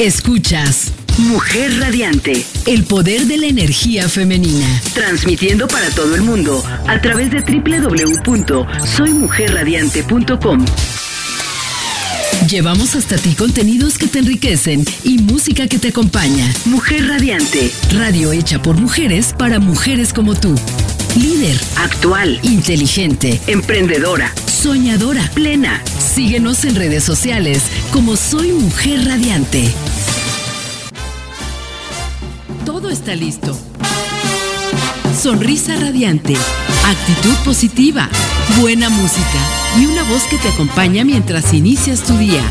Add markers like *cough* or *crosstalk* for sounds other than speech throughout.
Escuchas Mujer Radiante, el poder de la energía femenina. Transmitiendo para todo el mundo a través de www.soymujerradiante.com. Llevamos hasta ti contenidos que te enriquecen y música que te acompaña. Mujer Radiante, radio hecha por mujeres para mujeres como tú. Líder, actual, inteligente, emprendedora, soñadora, plena. Síguenos en redes sociales como Soy Mujer Radiante. Todo está listo. Sonrisa radiante, actitud positiva, buena música y una voz que te acompaña mientras inicias tu día.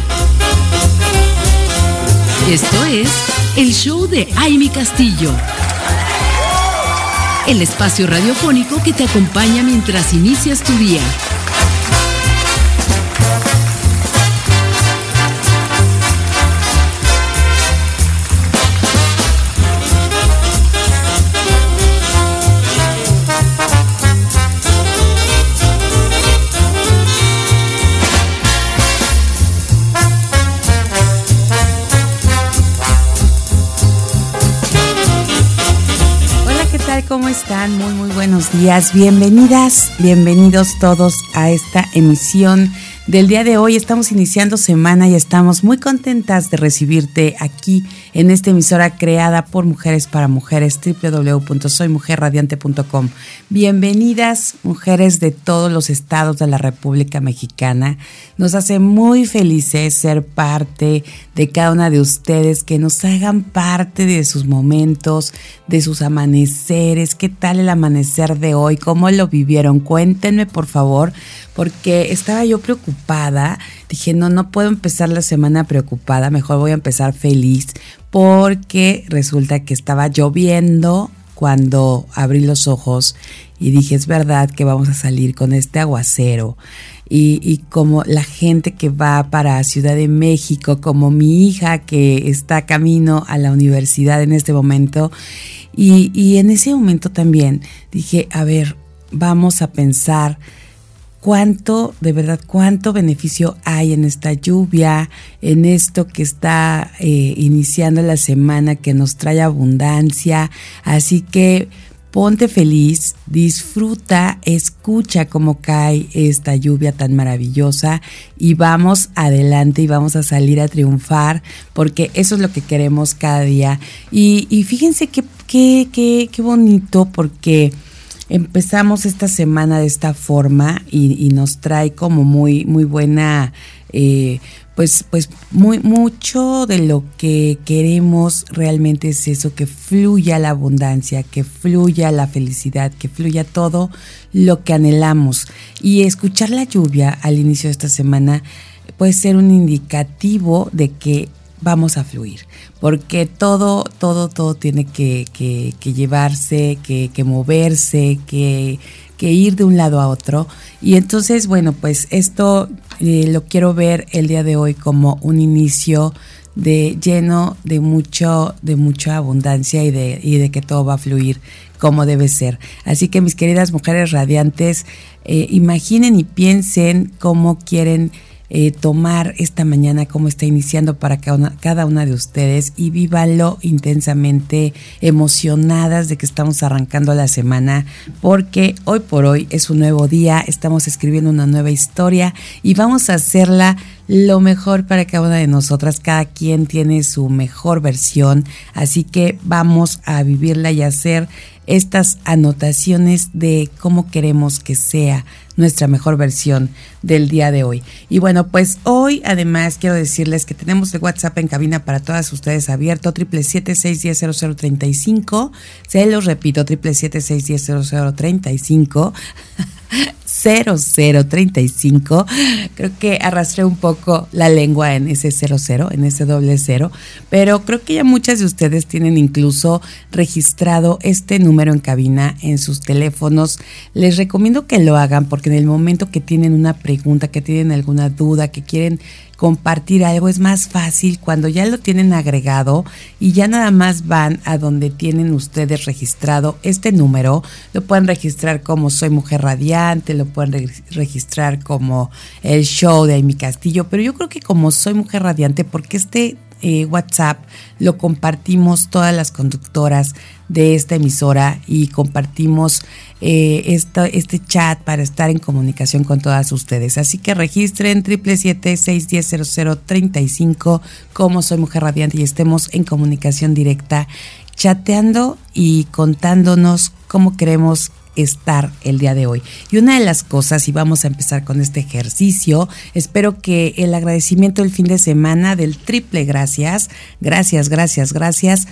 Esto es el show de Amy Castillo el espacio radiofónico que te acompaña mientras inicias tu día. Están? Muy, muy buenos días. Bienvenidas, bienvenidos todos a esta emisión del día de hoy. Estamos iniciando semana y estamos muy contentas de recibirte aquí en esta emisora creada por Mujeres para Mujeres, www.soymujerradiante.com. Bienvenidas, mujeres de todos los estados de la República Mexicana. Nos hace muy felices ser parte de cada una de ustedes, que nos hagan parte de sus momentos, de sus amaneceres. ¿Qué tal el amanecer de hoy? ¿Cómo lo vivieron? Cuéntenme, por favor porque estaba yo preocupada. Dije, no, no puedo empezar la semana preocupada, mejor voy a empezar feliz, porque resulta que estaba lloviendo cuando abrí los ojos y dije, es verdad que vamos a salir con este aguacero. Y, como la gente que va para Ciudad de México, como mi hija que está camino a la universidad en este momento. Y, en ese momento también dije, a ver, vamos a pensar cuánto, de verdad, cuánto beneficio hay en esta lluvia, en esto que está eh, iniciando la semana, que nos trae abundancia. Así que ponte feliz, disfruta, escucha cómo cae esta lluvia tan maravillosa y vamos adelante y vamos a salir a triunfar porque eso es lo que queremos cada día. Y, y fíjense qué, qué, qué, qué bonito porque empezamos esta semana de esta forma y, nos trae como muy, muy buena, eh, pues, pues muy, mucho de lo que queremos realmente es eso, que fluya la abundancia, que fluya la felicidad, que fluya todo lo que anhelamos. Y escuchar la lluvia al inicio de esta semana puede ser un indicativo de que vamos a fluir, porque todo, todo, todo tiene que, llevarse, que, moverse, que, ir de un lado a otro. Y entonces, bueno, pues esto eh, lo quiero ver el día de hoy como un inicio de lleno de mucho, de mucha abundancia y de, que todo va a fluir como debe ser. Así que mis queridas mujeres radiantes, eh, imaginen y piensen cómo quieren eh, tomar esta mañana como está iniciando para cada una, de ustedes y vívalo intensamente emocionadas de que estamos arrancando la semana porque hoy por hoy es un nuevo día, estamos escribiendo una nueva historia y vamos a hacerla lo mejor para cada una de nosotras. Cada quien tiene su mejor versión, así que vamos a vivirla y hacer estas anotaciones de cómo queremos que sea nuestra mejor versión del día de hoy. Y bueno, pues hoy además quiero decirles que tenemos el WhatsApp en cabina para todas ustedes abierto, 777-610-0035. Se los repito, 777-610-0035. *laughs* 0035. Creo que arrastré un poco la lengua en ese 00, en ese doble cero, pero creo que ya muchas de ustedes tienen incluso registrado este número en cabina en sus teléfonos. Les recomiendo que lo hagan porque en el momento que tienen una pregunta, que tienen alguna duda, que quieren compartir algo es más fácil cuando ya lo tienen agregado y ya nada más van a donde tienen ustedes registrado este número. Lo pueden registrar como Soy Mujer Radiante, lo pueden registrar como el show de Amy Castillo, pero yo creo que como Soy Mujer Radiante, porque este eh, WhatsApp lo compartimos todas las conductoras de esta emisora y compartimos eh, este chat para estar en comunicación con todas ustedes. Así que registren 777-610-0035 como Soy Mujer Radiante y estemos en comunicación directa, chateando y contándonos cómo queremos estar el día de hoy. Y una de las cosas, y vamos a empezar con este ejercicio, espero que el agradecimiento del fin de semana del triple gracias, gracias, gracias, gracias,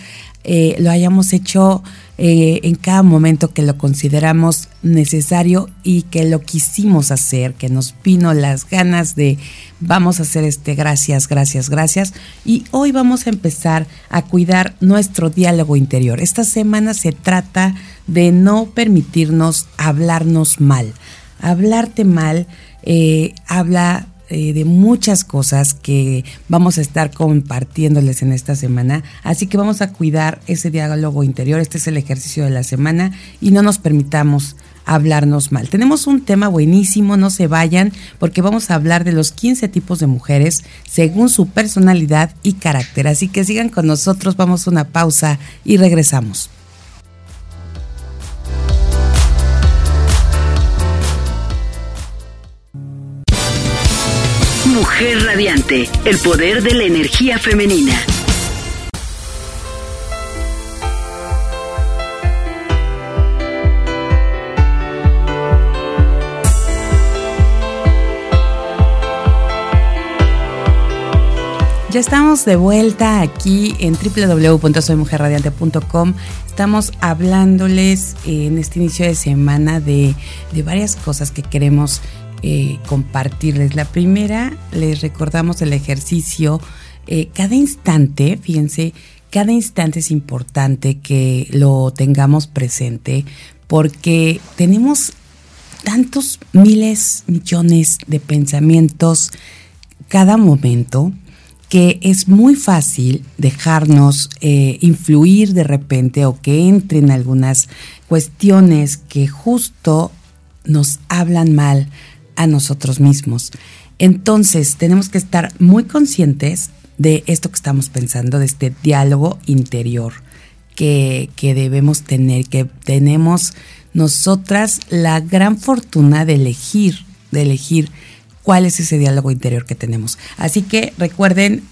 eh, lo hayamos hecho eh, en cada momento que lo consideramos necesario y que lo quisimos hacer, que nos vino las ganas de vamos a hacer este gracias, gracias, gracias. Y hoy vamos a empezar a cuidar nuestro diálogo interior. Esta semana se trata de no permitirnos hablarnos mal. Hablarte mal eh, habla eh, de muchas cosas que vamos a estar compartiéndoles en esta semana. Así que vamos a cuidar ese diálogo interior. Este es el ejercicio de la semana y no nos permitamos hablarnos mal. Tenemos un tema buenísimo, no se vayan, porque vamos a hablar de los 15 tipos de mujeres según su personalidad y carácter. Así que sigan con nosotros, vamos a una pausa y regresamos. Mujer Radiante, el poder de la energía femenina. Ya estamos de vuelta aquí en www.soymujerradiante.com. Estamos hablándoles en este inicio de semana de, de varias cosas que queremos eh, compartirles. La primera, les recordamos el ejercicio. Eh, cada instante, fíjense, cada instante es importante que lo tengamos presente porque tenemos tantos miles, millones de pensamientos cada momento que es muy fácil dejarnos eh, influir de repente o que entren algunas cuestiones que justo nos hablan mal a nosotros mismos. Entonces, tenemos que estar muy conscientes de esto que estamos pensando, de este diálogo interior que, que debemos tener, que tenemos nosotras la gran fortuna de elegir, de elegir cuál es ese diálogo interior que tenemos. Así que recuerden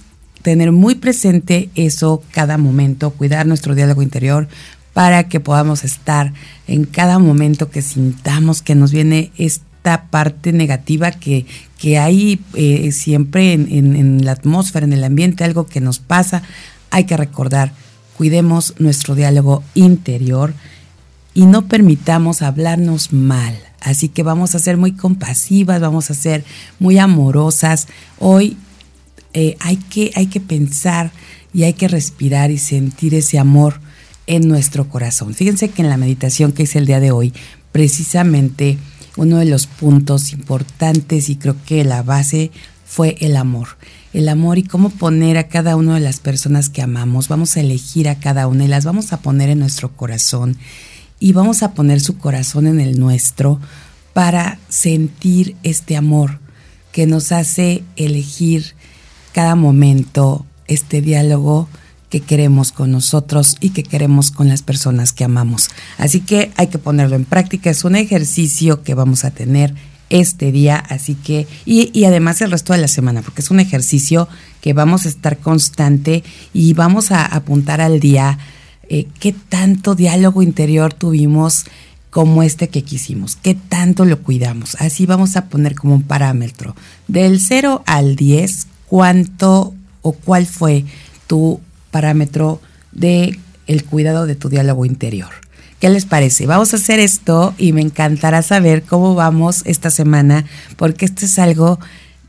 tener muy presente eso cada momento, cuidar nuestro diálogo interior para que podamos estar en cada momento que sintamos que nos viene este parte negativa que, que hay eh, siempre en, la atmósfera, en el ambiente, algo que nos pasa, hay que recordar, cuidemos nuestro diálogo interior y no permitamos hablarnos mal. Así que vamos a ser muy compasivas, vamos a ser muy amorosas. Hoy eh, hay, que, hay que pensar y hay que respirar y sentir ese amor en nuestro corazón. Fíjense que en la meditación que hice el día de hoy, precisamente uno de los puntos importantes y creo que la base fue el amor. El amor y cómo poner a cada una de las personas que amamos. Vamos a elegir a cada una y las vamos a poner en nuestro corazón y vamos a poner su corazón en el nuestro para sentir este amor que nos hace elegir cada momento este diálogo que queremos con nosotros y que queremos con las personas que amamos. Así que hay que ponerlo en práctica. Es un ejercicio que vamos a tener este día, así que, y, además el resto de la semana, porque es un ejercicio que vamos a estar constante y vamos a apuntar al día eh, qué tanto diálogo interior tuvimos como este que quisimos, qué tanto lo cuidamos. Así vamos a poner como un parámetro del 0 al 10, cuánto o cuál fue tu parámetro de el cuidado de tu diálogo interior. ¿Qué les parece? Vamos a hacer esto y me encantará saber cómo vamos esta semana, porque esto es algo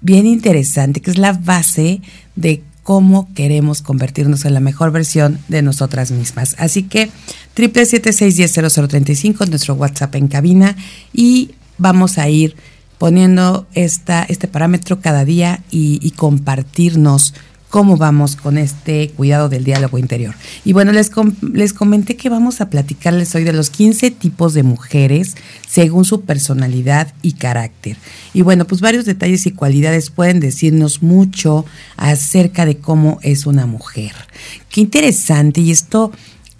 bien interesante, que es la base de cómo queremos convertirnos en la mejor versión de nosotras mismas. Así que triple siete seis nuestro WhatsApp en cabina y vamos a ir poniendo esta, este parámetro cada día y, y compartirnos cómo vamos con este cuidado del diálogo interior. Y bueno, les, les comenté que vamos a platicarles hoy de los 15 tipos de mujeres según su personalidad y carácter. Y bueno, pues varios detalles y cualidades pueden decirnos mucho acerca de cómo es una mujer. Qué interesante y esto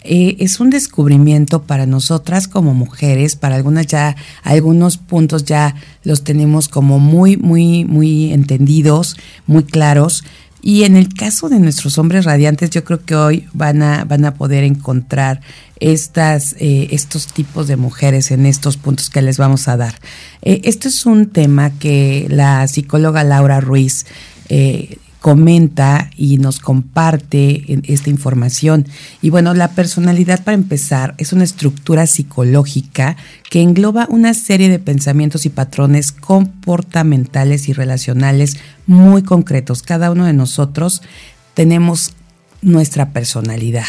eh, es un descubrimiento para nosotras como mujeres, para algunas ya, algunos puntos ya los tenemos como muy, muy, muy entendidos, muy claros. Y en el caso de nuestros hombres radiantes, yo creo que hoy van a, van a poder encontrar estas, eh, estos tipos de mujeres en estos puntos que les vamos a dar. Eh, esto es un tema que la psicóloga Laura Ruiz eh, comenta y nos comparte esta información. Y bueno, la personalidad para empezar es una estructura psicológica que engloba una serie de pensamientos y patrones comportamentales y relacionales muy concretos. Cada uno de nosotros tenemos nuestra personalidad.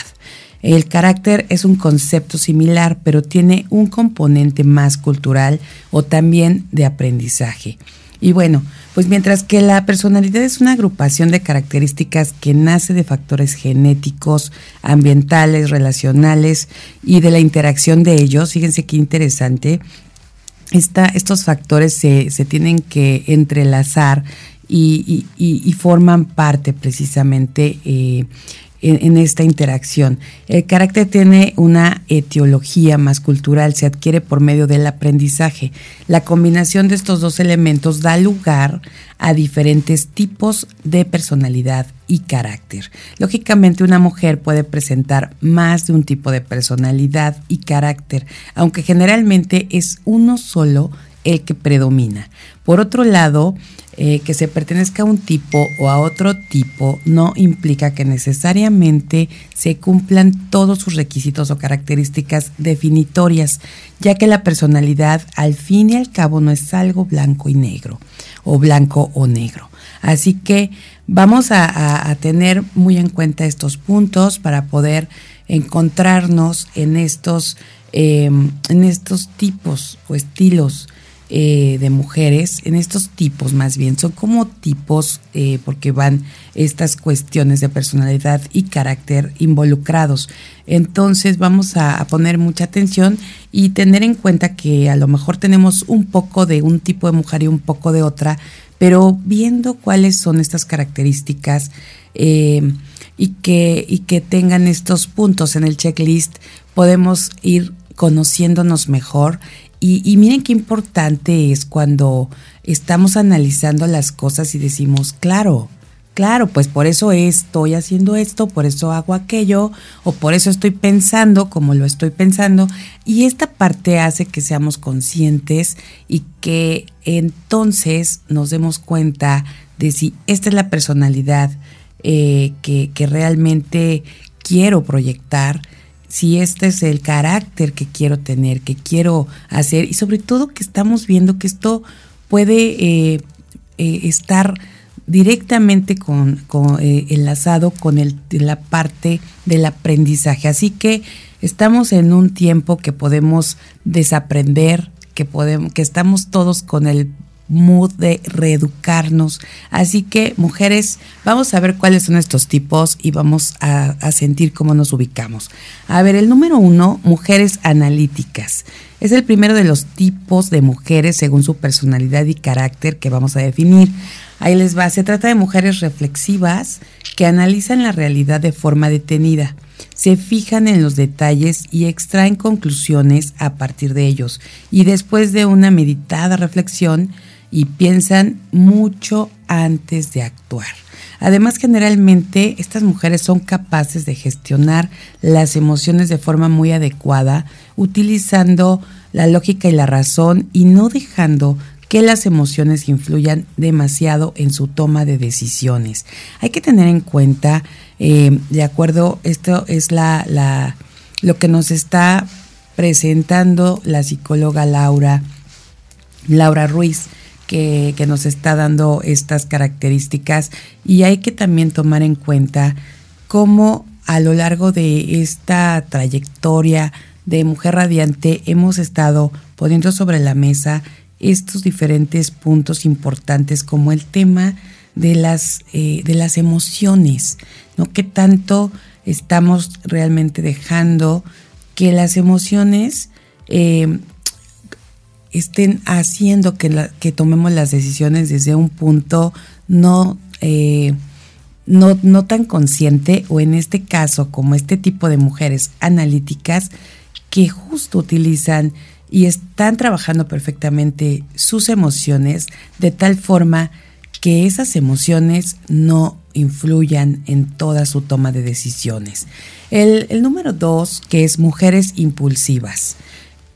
El carácter es un concepto similar, pero tiene un componente más cultural o también de aprendizaje. Y bueno, pues mientras que la personalidad es una agrupación de características que nace de factores genéticos, ambientales, relacionales y de la interacción de ellos, fíjense qué interesante, estos factores se, tienen que entrelazar y, forman parte precisamente eh, en, esta interacción. El carácter tiene una etiología más cultural, se adquiere por medio del aprendizaje. La combinación de estos dos elementos da lugar a diferentes tipos de personalidad y carácter. Lógicamente una mujer puede presentar más de un tipo de personalidad y carácter, aunque generalmente es uno solo el que predomina. Por otro lado, eh, que se pertenezca a un tipo o a otro tipo no implica que necesariamente se cumplan todos sus requisitos o características definitorias, ya que la personalidad al fin y al cabo no es algo blanco y negro o blanco o negro. Así que vamos a, tener muy en cuenta estos puntos para poder encontrarnos en estos, eh, en estos tipos o estilos eh, de mujeres, en estos tipos más bien, son como tipos eh, porque van estas cuestiones de personalidad y carácter involucrados. Entonces vamos a, poner mucha atención y tener en cuenta que a lo mejor tenemos un poco de un tipo de mujer y un poco de otra, pero viendo cuáles son estas características eh, y, que, y que tengan estos puntos en el checklist, podemos ir conociéndonos mejor y, miren qué importante es cuando estamos analizando las cosas y decimos, claro, claro, pues por eso estoy haciendo esto, por eso hago aquello, o por eso estoy pensando como lo estoy pensando. Y esta parte hace que seamos conscientes y que entonces nos demos cuenta de si esta es la personalidad eh, que realmente quiero proyectar si este es el carácter que quiero tener, que quiero hacer y sobre todo que estamos viendo que esto puede eh, eh, estar directamente con, eh, enlazado con el, la parte del aprendizaje. Así que estamos en un tiempo que podemos desaprender, que podemos, que estamos todos con el mood de reeducarnos. Así que, mujeres, vamos a ver cuáles son estos tipos y vamos a, sentir cómo nos ubicamos. A ver, el número uno, mujeres analíticas. Es el primero de los tipos de mujeres según su personalidad y carácter que vamos a definir. Ahí les va. Se trata de mujeres reflexivas que analizan la realidad de forma detenida se fijan en los detalles y extraen conclusiones a partir de ellos. Y después de una meditada reflexión, y piensan mucho antes de actuar. Además, generalmente estas mujeres son capaces de gestionar las emociones de forma muy adecuada, utilizando la lógica y la razón y no dejando que las emociones influyan demasiado en su toma de decisiones. Hay que tener en cuenta, eh, de acuerdo, esto es la, lo que nos está presentando la psicóloga Laura, Laura Ruiz que, nos está dando estas características y hay que también tomar en cuenta cómo a lo largo de esta trayectoria de Mujer Radiante hemos estado poniendo sobre la mesa estos diferentes puntos importantes como el tema de las, eh, de las emociones, ¿no? ¿Qué tanto estamos realmente dejando que las emociones eh, estén haciendo que, que, tomemos las decisiones desde un punto no, eh, no, no tan consciente o en este caso como este tipo de mujeres analíticas que justo utilizan y están trabajando perfectamente sus emociones de tal forma que esas emociones no influyan en toda su toma de decisiones. El, número dos, que es mujeres impulsivas.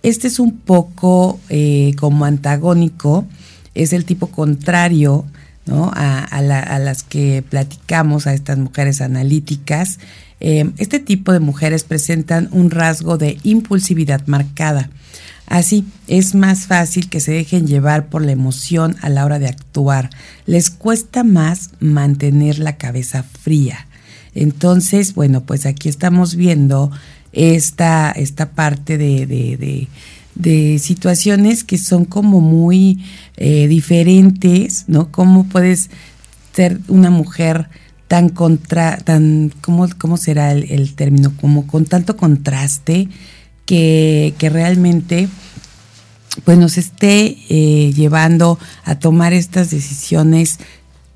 Este es un poco eh, como antagónico, es el tipo contrario a, las que platicamos, a estas mujeres analíticas. Eh, este tipo de mujeres presentan un rasgo de impulsividad marcada Así es más fácil que se dejen llevar por la emoción a la hora de actuar. Les cuesta más mantener la cabeza fría. Entonces, bueno, pues aquí estamos viendo esta, esta parte de, situaciones que son como muy eh, diferentes, ¿no? ¿Cómo puedes ser una mujer tan contra, tan, ¿cómo, cómo será el, término? Como con tanto contraste que, que realmente pues nos esté eh, llevando a tomar estas decisiones,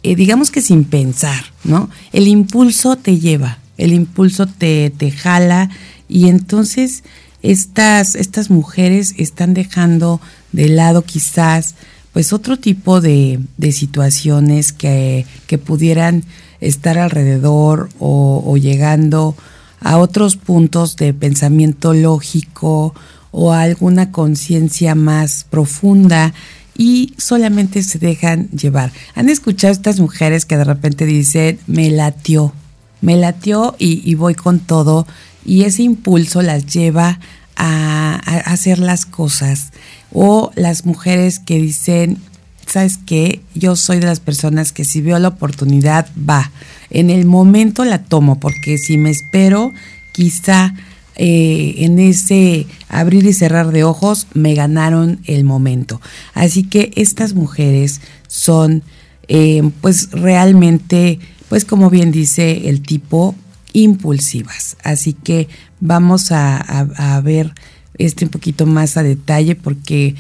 eh, digamos que sin pensar, ¿no? El impulso te lleva, el impulso te, te jala y entonces estas, estas mujeres están dejando de lado quizás pues otro tipo de, de situaciones que, que, pudieran estar alrededor o, llegando a otros puntos de pensamiento lógico o alguna conciencia más profunda y solamente se dejan llevar. ¿Han escuchado estas mujeres que de repente dicen, me latió, me latió y, voy con todo y ese impulso las lleva a, hacer las cosas? O las mujeres que dicen, ¿sabes qué? Yo soy de las personas que si veo la oportunidad, va. En el momento la tomo, porque si me espero, quizá eh, en ese abrir y cerrar de ojos me ganaron el momento. Así que estas mujeres son eh, pues realmente, pues como bien dice el tipo, impulsivas. Así que vamos a, ver este un poquito más a detalle porque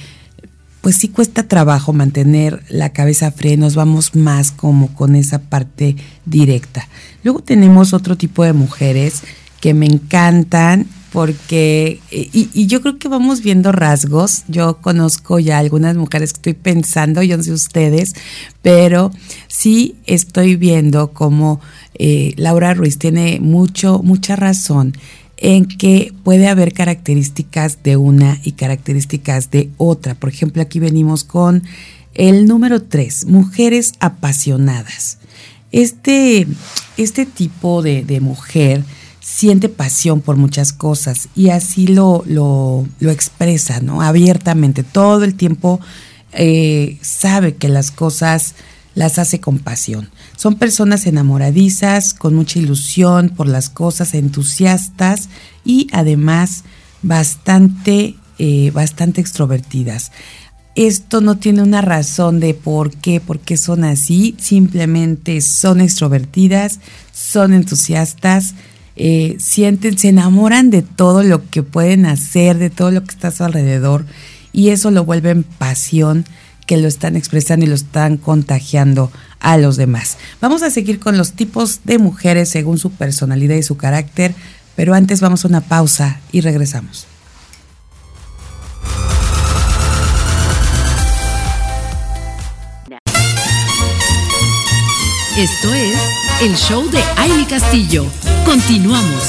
pues sí cuesta trabajo mantener la cabeza fría, nos vamos más como con esa parte directa. Luego tenemos otro tipo de mujeres que me encantan porque, y, yo creo que vamos viendo rasgos, yo conozco ya algunas mujeres que estoy pensando, yo no sé ustedes, pero sí estoy viendo como eh, Laura Ruiz tiene mucho, mucha razón en que puede haber características de una y características de otra. Por ejemplo, aquí venimos con el número tres, mujeres apasionadas. Este, este tipo de, de mujer, siente pasión por muchas cosas y así lo, lo, expresa, ¿no? Abiertamente, todo el tiempo eh, sabe que las cosas las hace con pasión. Son personas enamoradizas, con mucha ilusión por las cosas, entusiastas y además bastante, eh, bastante extrovertidas. Esto no tiene una razón de por qué, por qué son así, simplemente son extrovertidas, son entusiastas, eh, sienten, se enamoran de todo lo que pueden hacer, de todo lo que está a su alrededor y eso lo vuelven pasión que lo están expresando y lo están contagiando a los demás. Vamos a seguir con los tipos de mujeres según su personalidad y su carácter, pero antes vamos a una pausa y regresamos. Esto es el show de Aile Castillo. Continuamos.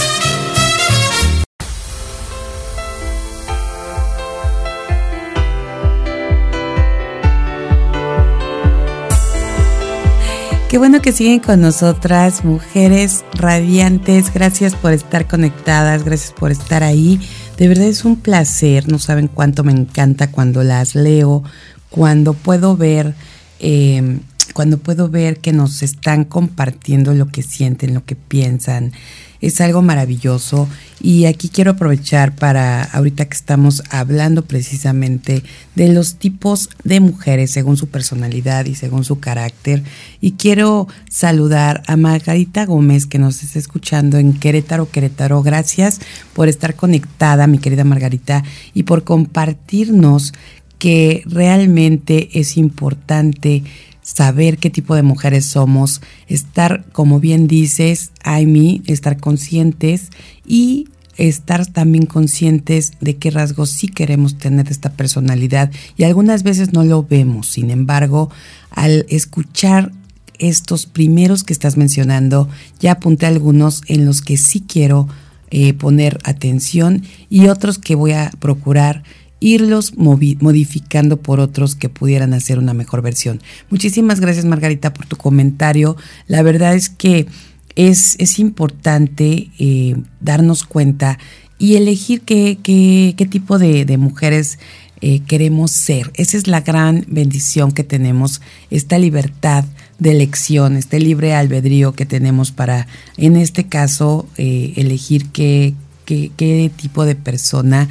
Qué bueno que siguen con nosotras, mujeres radiantes. Gracias por estar conectadas, gracias por estar ahí. De verdad es un placer, no saben cuánto me encanta cuando las leo, cuando puedo ver eh, cuando puedo ver que nos están compartiendo lo que sienten, lo que piensan, es algo maravilloso y aquí quiero aprovechar para, ahorita que estamos hablando precisamente de los tipos de mujeres según su personalidad y según su carácter, y quiero saludar a Margarita Gómez que nos está escuchando en Querétaro, Querétaro. Gracias por estar conectada, mi querida Margarita, y por compartirnos que realmente es importante saber qué tipo de mujeres somos, estar, como bien dices, Amy, estar conscientes y estar también conscientes de qué rasgos sí queremos tener esta personalidad y algunas veces no lo vemos. Sin embargo, al escuchar estos primeros que estás mencionando, ya apunté algunos en los que sí quiero eh, poner atención y otros que voy a procurar irlos modificando por otros que pudieran hacer una mejor versión. Muchísimas gracias Margarita por tu comentario. La verdad es que es, es importante eh, darnos cuenta y elegir qué, qué, qué tipo de, mujeres eh, queremos ser. Esa es la gran bendición que tenemos, esta libertad de elección, este libre albedrío que tenemos para, en este caso, eh, elegir qué, qué, qué tipo de persona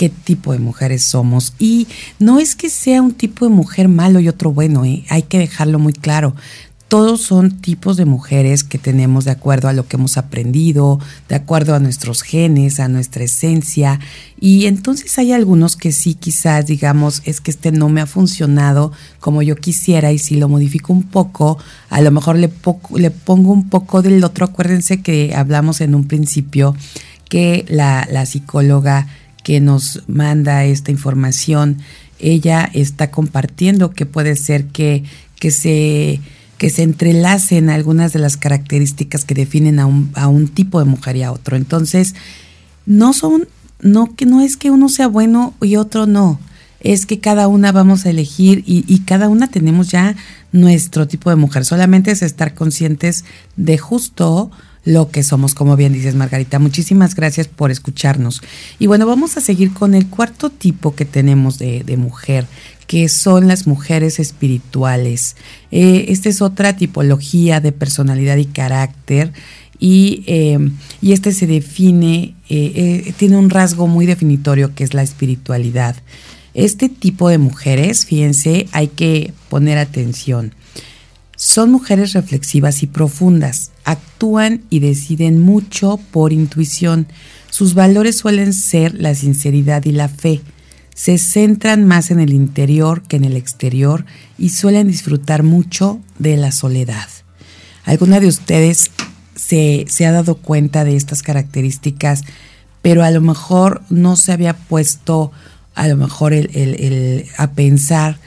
qué tipo de mujeres somos. Y no es que sea un tipo de mujer malo y otro bueno, ¿eh? hay que dejarlo muy claro. Todos son tipos de mujeres que tenemos de acuerdo a lo que hemos aprendido, de acuerdo a nuestros genes, a nuestra esencia. Y entonces hay algunos que sí quizás digamos, es que este no me ha funcionado como yo quisiera y si lo modifico un poco, a lo mejor le, le pongo un poco del otro. Acuérdense que hablamos en un principio que la, la psicóloga que nos manda esta información, ella está compartiendo que puede ser que, que se que se entrelacen algunas de las características que definen a un, a un tipo de mujer y a otro. Entonces, no son, no que no es que uno sea bueno y otro no, es que cada una vamos a elegir y, y, cada una tenemos ya nuestro tipo de mujer. Solamente es estar conscientes de justo lo que somos, como bien dices Margarita. Muchísimas gracias por escucharnos. Y bueno, vamos a seguir con el cuarto tipo que tenemos de, mujer, que son las mujeres espirituales. Eh, esta es otra tipología de personalidad y carácter. Y, eh, y este se define, eh, tiene un rasgo muy definitorio que es la espiritualidad. Este tipo de mujeres, fíjense, hay que poner atención. Son mujeres reflexivas y profundas, actúan y deciden mucho por intuición. Sus valores suelen ser la sinceridad y la fe. Se centran más en el interior que en el exterior y suelen disfrutar mucho de la soledad. ¿Alguna de ustedes se, ha dado cuenta de estas características, pero a lo mejor no se había puesto a lo mejor a pensar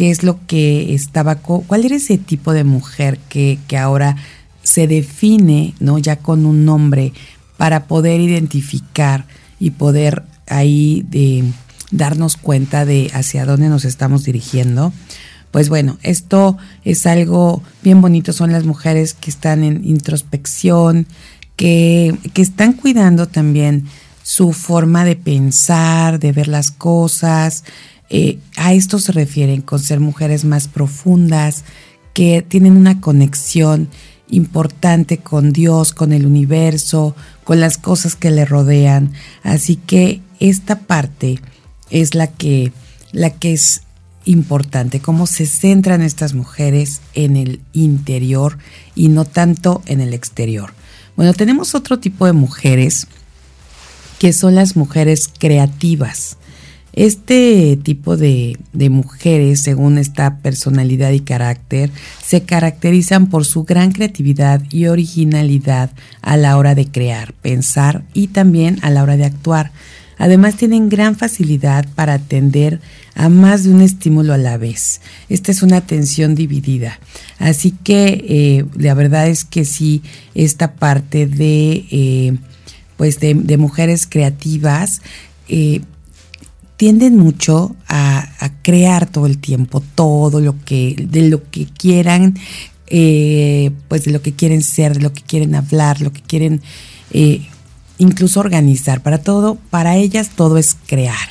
qué es lo que estaba, cuál era ese tipo de mujer que, que ahora se define, ¿no? Ya con un nombre para poder identificar y poder ahí de darnos cuenta de hacia dónde nos estamos dirigiendo. Pues bueno, esto es algo bien bonito, son las mujeres que están en introspección, que, que están cuidando también su forma de pensar, de ver las cosas, eh, a esto se refieren con ser mujeres más profundas, que tienen una conexión importante con Dios, con el universo, con las cosas que le rodean. Así que esta parte es la que, la que es importante, cómo se centran estas mujeres en el interior y no tanto en el exterior. Bueno, tenemos otro tipo de mujeres que son las mujeres creativas. Este tipo de, mujeres, según esta personalidad y carácter, se caracterizan por su gran creatividad y originalidad a la hora de crear, pensar y también a la hora de actuar. Además tienen gran facilidad para atender a más de un estímulo a la vez. Esta es una atención dividida. Así que eh, la verdad es que sí, esta parte de, eh, pues de, mujeres creativas eh, tienden mucho a, crear todo el tiempo, todo lo que, de lo que quieran, eh, pues de lo que quieren ser, de lo que quieren hablar, lo que quieren eh, incluso organizar. Para todo, para ellas todo es crear.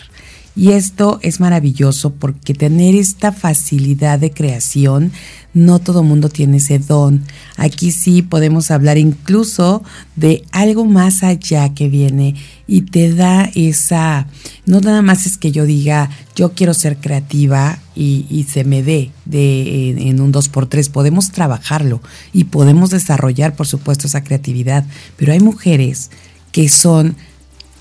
Y esto es maravilloso porque tener esta facilidad de creación, no todo mundo tiene ese don. Aquí sí podemos hablar incluso de algo más allá que viene y te da esa, no nada más es que yo diga, yo quiero ser creativa y, se me dé de, en, un 2x3, podemos trabajarlo y podemos desarrollar, por supuesto, esa creatividad, pero hay mujeres que son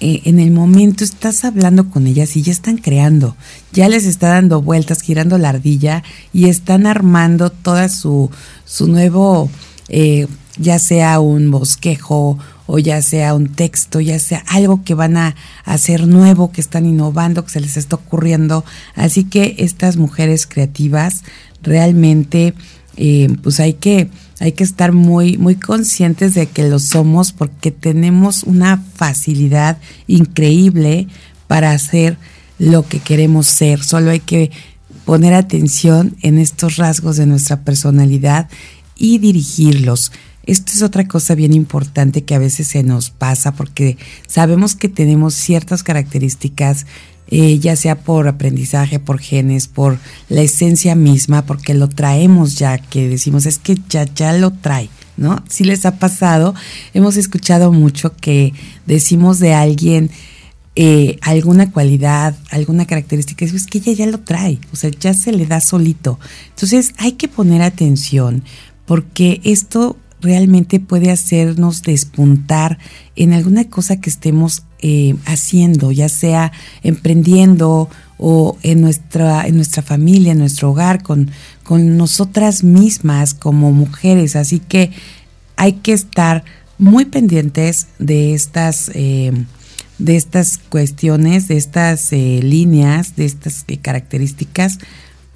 eh, en el momento estás hablando con ellas y ya están creando, ya les está dando vueltas, girando la ardilla y están armando toda su, su nuevo, eh, ya sea un bosquejo o ya sea un texto, ya sea algo que van a hacer nuevo, que están innovando, que se les está ocurriendo. Así que estas mujeres creativas realmente, eh, pues hay que, hay que estar muy, muy conscientes de que lo somos porque tenemos una facilidad increíble para hacer lo que queremos ser. Solo hay que poner atención en estos rasgos de nuestra personalidad y dirigirlos. Esto es otra cosa bien importante que a veces se nos pasa porque sabemos que tenemos ciertas características, eh, ya sea por aprendizaje, por genes, por la esencia misma, porque lo traemos ya, que decimos es que ya, ya lo trae. ¿No? Si les ha pasado, hemos escuchado mucho que decimos de alguien eh, alguna cualidad, alguna característica, es que ella ya lo trae, o sea, ya se le da solito. Entonces hay que poner atención porque esto realmente puede hacernos despuntar en alguna cosa que estemos eh, haciendo, ya sea emprendiendo o en nuestra, en nuestra familia, en nuestro hogar, con, con nosotras mismas como mujeres. Así que hay que estar muy pendientes de estas, eh, de estas cuestiones, de estas eh, líneas, de estas características,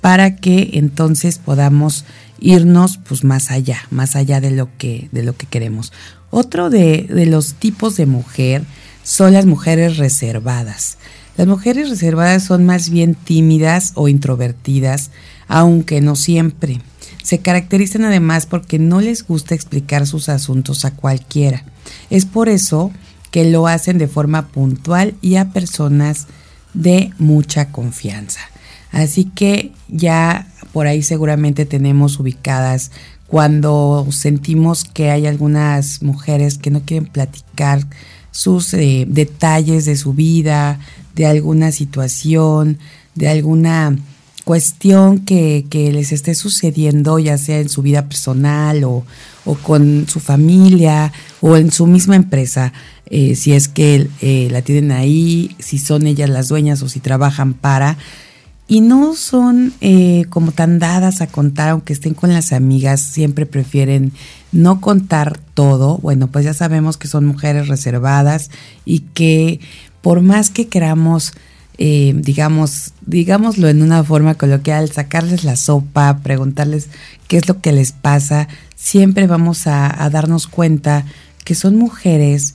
para que entonces podamos irnos pues más allá, más allá de lo que, de lo que queremos. Otro de, de los tipos de mujer son las mujeres reservadas. Las mujeres reservadas son más bien tímidas o introvertidas, aunque no siempre. Se caracterizan además porque no les gusta explicar sus asuntos a cualquiera. Es por eso que lo hacen de forma puntual y a personas de mucha confianza. Así que ya por ahí seguramente tenemos ubicadas. Cuando sentimos que hay algunas mujeres que no quieren platicar sus eh, detalles de su vida, de alguna situación, de alguna cuestión que, les esté sucediendo, ya sea en su vida personal o, con su familia o en su misma empresa, eh, si es que eh, la tienen ahí, si son ellas las dueñas o si trabajan para y no son eh, como tan dadas a contar, aunque estén con las amigas, siempre prefieren no contar todo. Bueno, pues ya sabemos que son mujeres reservadas y que por más que queramos, eh, digamos, digámoslo en una forma coloquial, sacarles la sopa, preguntarles qué es lo que les pasa, siempre vamos a, darnos cuenta que son mujeres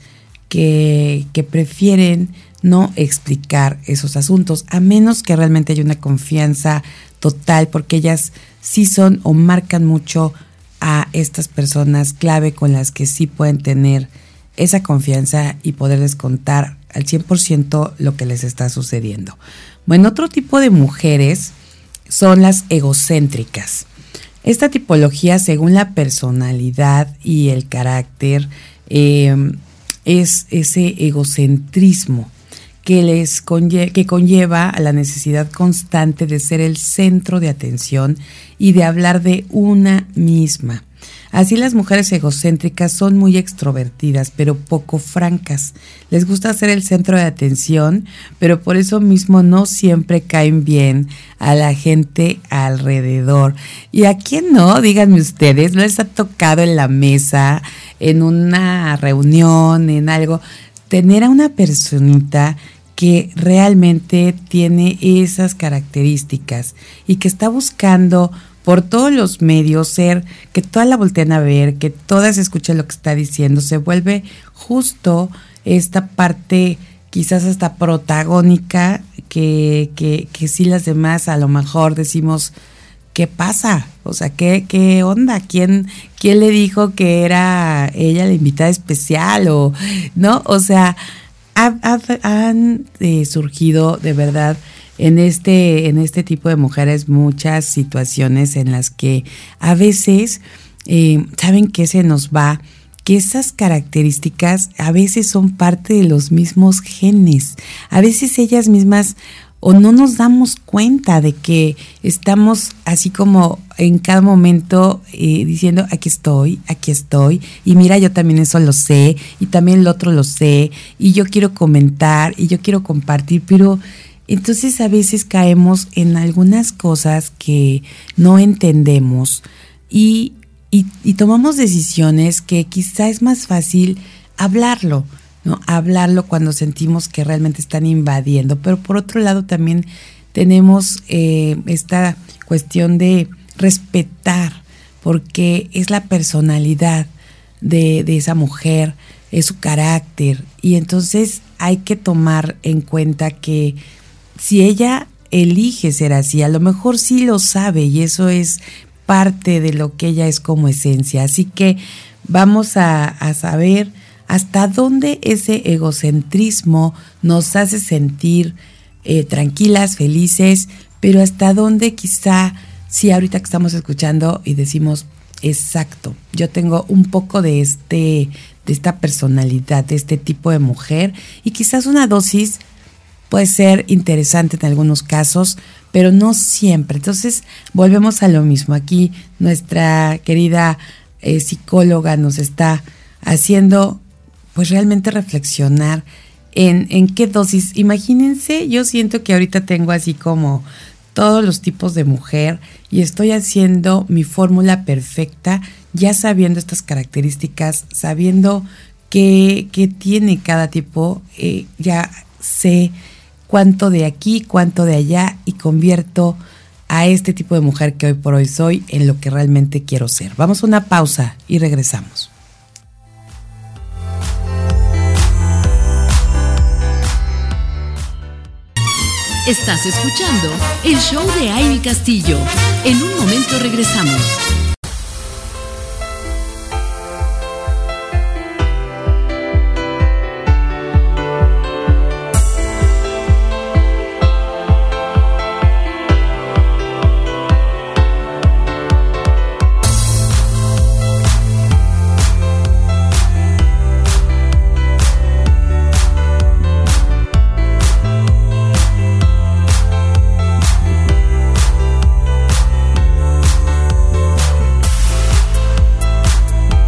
que prefieren no explicar esos asuntos, a menos que realmente haya una confianza total, porque ellas sí son o marcan mucho a estas personas clave con las que sí pueden tener esa confianza y poderles contar al 100% lo que les está sucediendo. Bueno, otro tipo de mujeres son las egocéntricas. Esta tipología, según la personalidad y el carácter, eh, es ese egocentrismo que, les que conlleva a la necesidad constante de ser el centro de atención y de hablar de una misma. Así las mujeres egocéntricas son muy extrovertidas, pero poco francas. Les gusta ser el centro de atención, pero por eso mismo no siempre caen bien a la gente alrededor. ¿Y a quién no? Díganme ustedes, les ha tocado en la mesa, en una reunión, en algo, tener a una personita que realmente tiene esas características y que está buscando por todos los medios ser que todas la volteen a ver, que todas escuchen lo que está diciendo, se vuelve justo esta parte quizás hasta protagónica que, que, que sí las demás a lo mejor decimos, ¿qué pasa? O sea, ¿qué, qué onda? ¿Quién, ¿Quién le dijo que era ella la invitada especial? O, ¿no? O sea, han eh, surgido de verdad en este, en este tipo de mujeres muchas situaciones en las que a veces eh, saben que se nos va, que esas características a veces son parte de los mismos genes. A veces ellas mismas o no nos damos cuenta de que estamos así como en cada momento eh, diciendo, aquí estoy, aquí estoy, y mira, yo también eso lo sé, y también el otro lo sé, y yo quiero comentar, y yo quiero compartir, pero entonces a veces caemos en algunas cosas que no entendemos y, y tomamos decisiones que quizá es más fácil hablarlo Hablarlo cuando sentimos que realmente están invadiendo. Pero por otro lado también tenemos eh, esta cuestión de respetar, porque es la personalidad de, esa mujer, es su carácter. Y entonces hay que tomar en cuenta que si ella elige ser así, a lo mejor sí lo sabe y eso es parte de lo que ella es como esencia. Así que vamos a saber hasta dónde ese egocentrismo nos hace sentir eh, tranquilas, felices, pero hasta dónde quizá, si ahorita que estamos escuchando y decimos, exacto, yo tengo un poco de este, de esta personalidad, de este tipo de mujer, y quizás una dosis puede ser interesante en algunos casos, pero no siempre. Entonces, volvemos a lo mismo. Aquí nuestra querida eh, psicóloga nos está haciendo pues realmente reflexionar en, en qué dosis. Imagínense, yo siento que ahorita tengo así como todos los tipos de mujer y estoy haciendo mi fórmula perfecta, ya sabiendo estas características, sabiendo qué, tiene cada tipo, eh, ya sé cuánto de aquí, cuánto de allá y convierto a este tipo de mujer que hoy por hoy soy en lo que realmente quiero ser. Vamos a una pausa y regresamos. Estás escuchando el show de Amy Castillo. En un momento regresamos.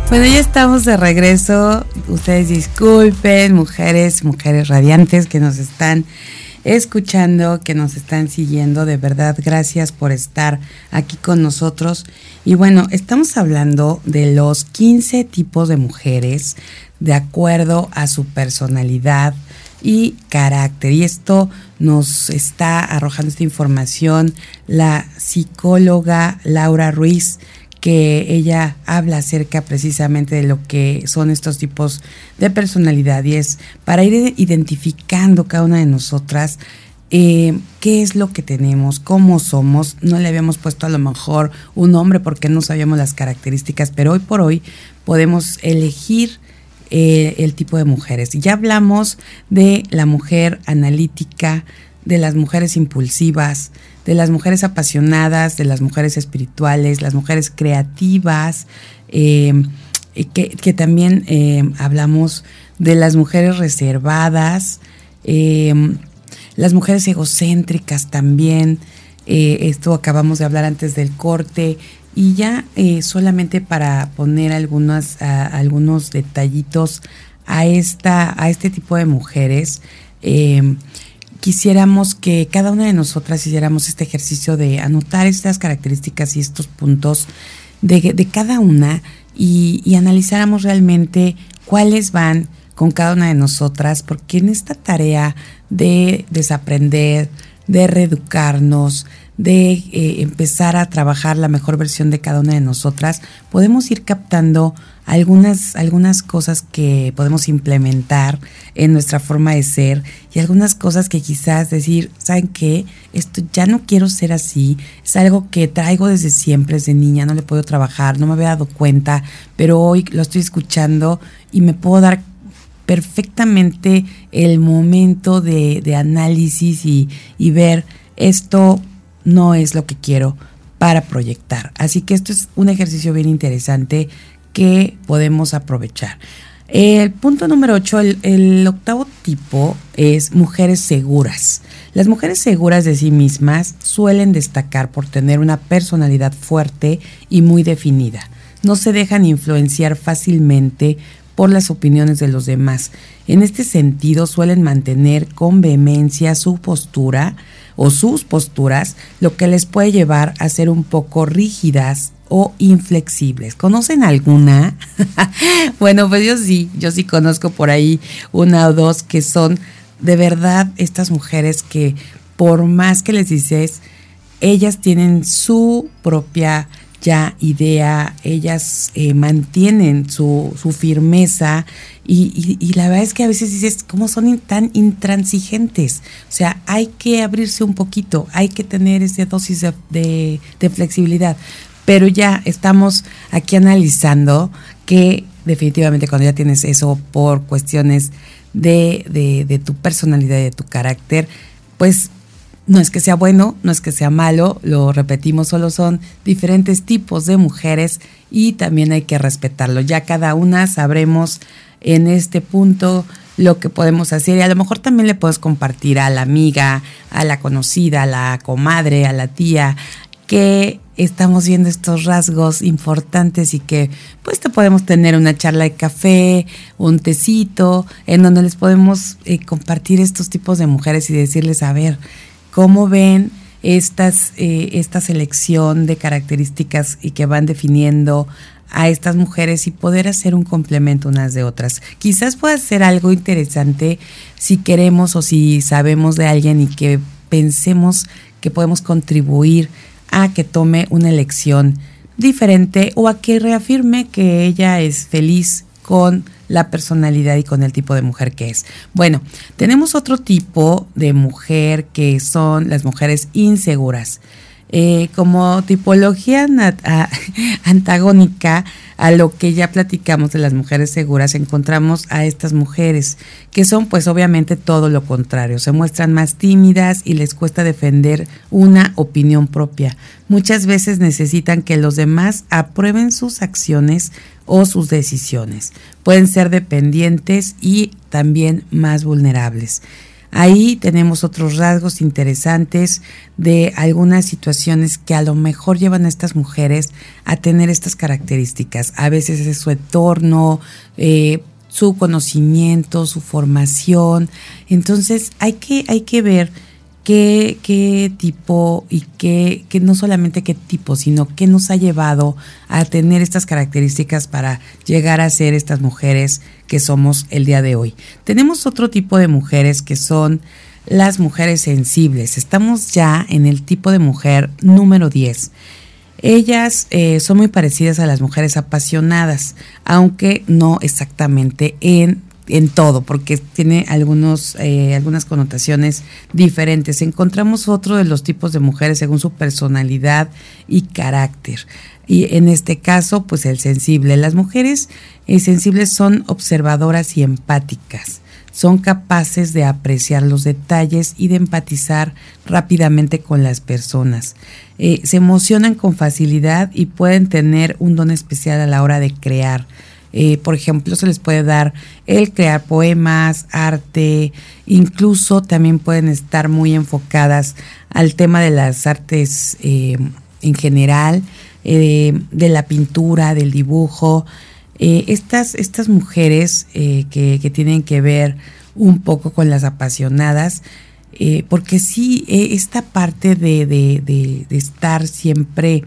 Bueno, ya estamos de regreso. Ustedes disculpen, mujeres, mujeres radiantes que nos están escuchando, que nos están siguiendo. De verdad, gracias por estar aquí con nosotros. Y bueno, estamos hablando de los 15 tipos de mujeres de acuerdo a su personalidad y carácter. Y esto nos está arrojando esta información la psicóloga Laura Ruiz que ella habla acerca precisamente de lo que son estos tipos de personalidad y es para ir identificando cada una de nosotras eh, qué es lo que tenemos, cómo somos. No le habíamos puesto a lo mejor un nombre porque no sabíamos las características, pero hoy por hoy podemos elegir eh, el tipo de mujeres. Ya hablamos de la mujer analítica, de las mujeres impulsivas, de las mujeres apasionadas, de las mujeres espirituales, las mujeres creativas, eh, que, también eh, hablamos de las mujeres reservadas, eh, las mujeres egocéntricas también, esto acabamos de hablar antes del corte, y ya solamente para poner algunas, algunos detallitos a, esta, a este tipo de mujeres, quisiéramos que cada una de nosotras hiciéramos este ejercicio de anotar estas características y estos puntos de, cada una y, analizáramos realmente cuáles van con cada una de nosotras, porque en esta tarea de desaprender, de reeducarnos, de eh, empezar a trabajar la mejor versión de cada una de nosotras, podemos ir captando algunas, algunas cosas que podemos implementar en nuestra forma de ser y algunas cosas que quizás decir, ¿saben qué? Esto ya no quiero ser así, es algo que traigo desde siempre, desde niña, no le puedo trabajar, no me había dado cuenta, pero hoy lo estoy escuchando y me puedo dar perfectamente el momento de, análisis y ver esto no es lo que quiero para proyectar. Así que esto es un ejercicio bien interesante que podemos aprovechar. El punto número 8, el, octavo tipo es mujeres seguras. Las mujeres seguras de sí mismas suelen destacar por tener una personalidad fuerte y muy definida. No se dejan influenciar fácilmente por las opiniones de los demás. En este sentido, suelen mantener con vehemencia su postura o sus posturas, lo que les puede llevar a ser un poco rígidas o inflexibles. ¿Conocen alguna? *laughs* bueno, pues yo sí, yo sí conozco por ahí una o dos que son de verdad estas mujeres que por más que les dices, ellas tienen su propia ya idea, ellas eh, mantienen su, su firmeza y, y, la verdad es que a veces dices, ¿cómo son tan intransigentes? O sea, hay que abrirse un poquito, hay que tener esa dosis de, de flexibilidad pero ya estamos aquí analizando que definitivamente cuando ya tienes eso por cuestiones de, de, tu personalidad y de tu carácter, pues no es que sea bueno, no es que sea malo, lo repetimos, solo son diferentes tipos de mujeres y también hay que respetarlo. Ya cada una sabremos en este punto lo que podemos hacer y a lo mejor también le puedes compartir a la amiga, a la conocida, a la comadre, a la tía, que estamos viendo estos rasgos importantes y que pues te podemos tener una charla de café, un tecito, en donde les podemos eh, compartir estos tipos de mujeres y decirles, a ver, ¿cómo ven estas, eh, esta selección de características y que van definiendo a estas mujeres y poder hacer un complemento unas de otras. Quizás pueda ser algo interesante si queremos o si sabemos de alguien y que pensemos que podemos contribuir a que tome una elección diferente o a que reafirme que ella es feliz con la personalidad y con el tipo de mujer que es. Bueno, tenemos otro tipo de mujer que son las mujeres inseguras. Eh, como tipología *laughs* antagónica a lo que ya platicamos de las mujeres seguras, encontramos a estas mujeres que son pues obviamente todo lo contrario, se muestran más tímidas y les cuesta defender una opinión propia. Muchas veces necesitan que los demás aprueben sus acciones o sus decisiones. Pueden ser dependientes y también más vulnerables. Ahí tenemos otros rasgos interesantes de algunas situaciones que a lo mejor llevan a estas mujeres a tener estas características. A veces es su entorno, eh, su conocimiento, su formación. Entonces hay que, hay que ver qué, tipo y qué, no solamente qué tipo, sino qué nos ha llevado a tener estas características para llegar a ser estas mujeres que somos el día de hoy. Tenemos otro tipo de mujeres que son las mujeres sensibles. Estamos ya en el tipo de mujer número 10. Ellas eh, son muy parecidas a las mujeres apasionadas, aunque no exactamente en en todo, porque tiene algunos, eh, algunas connotaciones diferentes. Encontramos otro de los tipos de mujeres según su personalidad y carácter. Y en este caso, pues el sensible. Las mujeres eh, sensibles son observadoras y empáticas. Son capaces de apreciar los detalles y de empatizar rápidamente con las personas. Eh, se emocionan con facilidad y pueden tener un don especial a la hora de crear eh, por ejemplo, se les puede dar el crear poemas, arte, incluso también pueden estar muy enfocadas al tema de las artes eh, en general, eh, de la pintura, del dibujo. estas, estas mujeres que, tienen que ver un poco con las apasionadas, porque sí, esta parte de, de estar siempre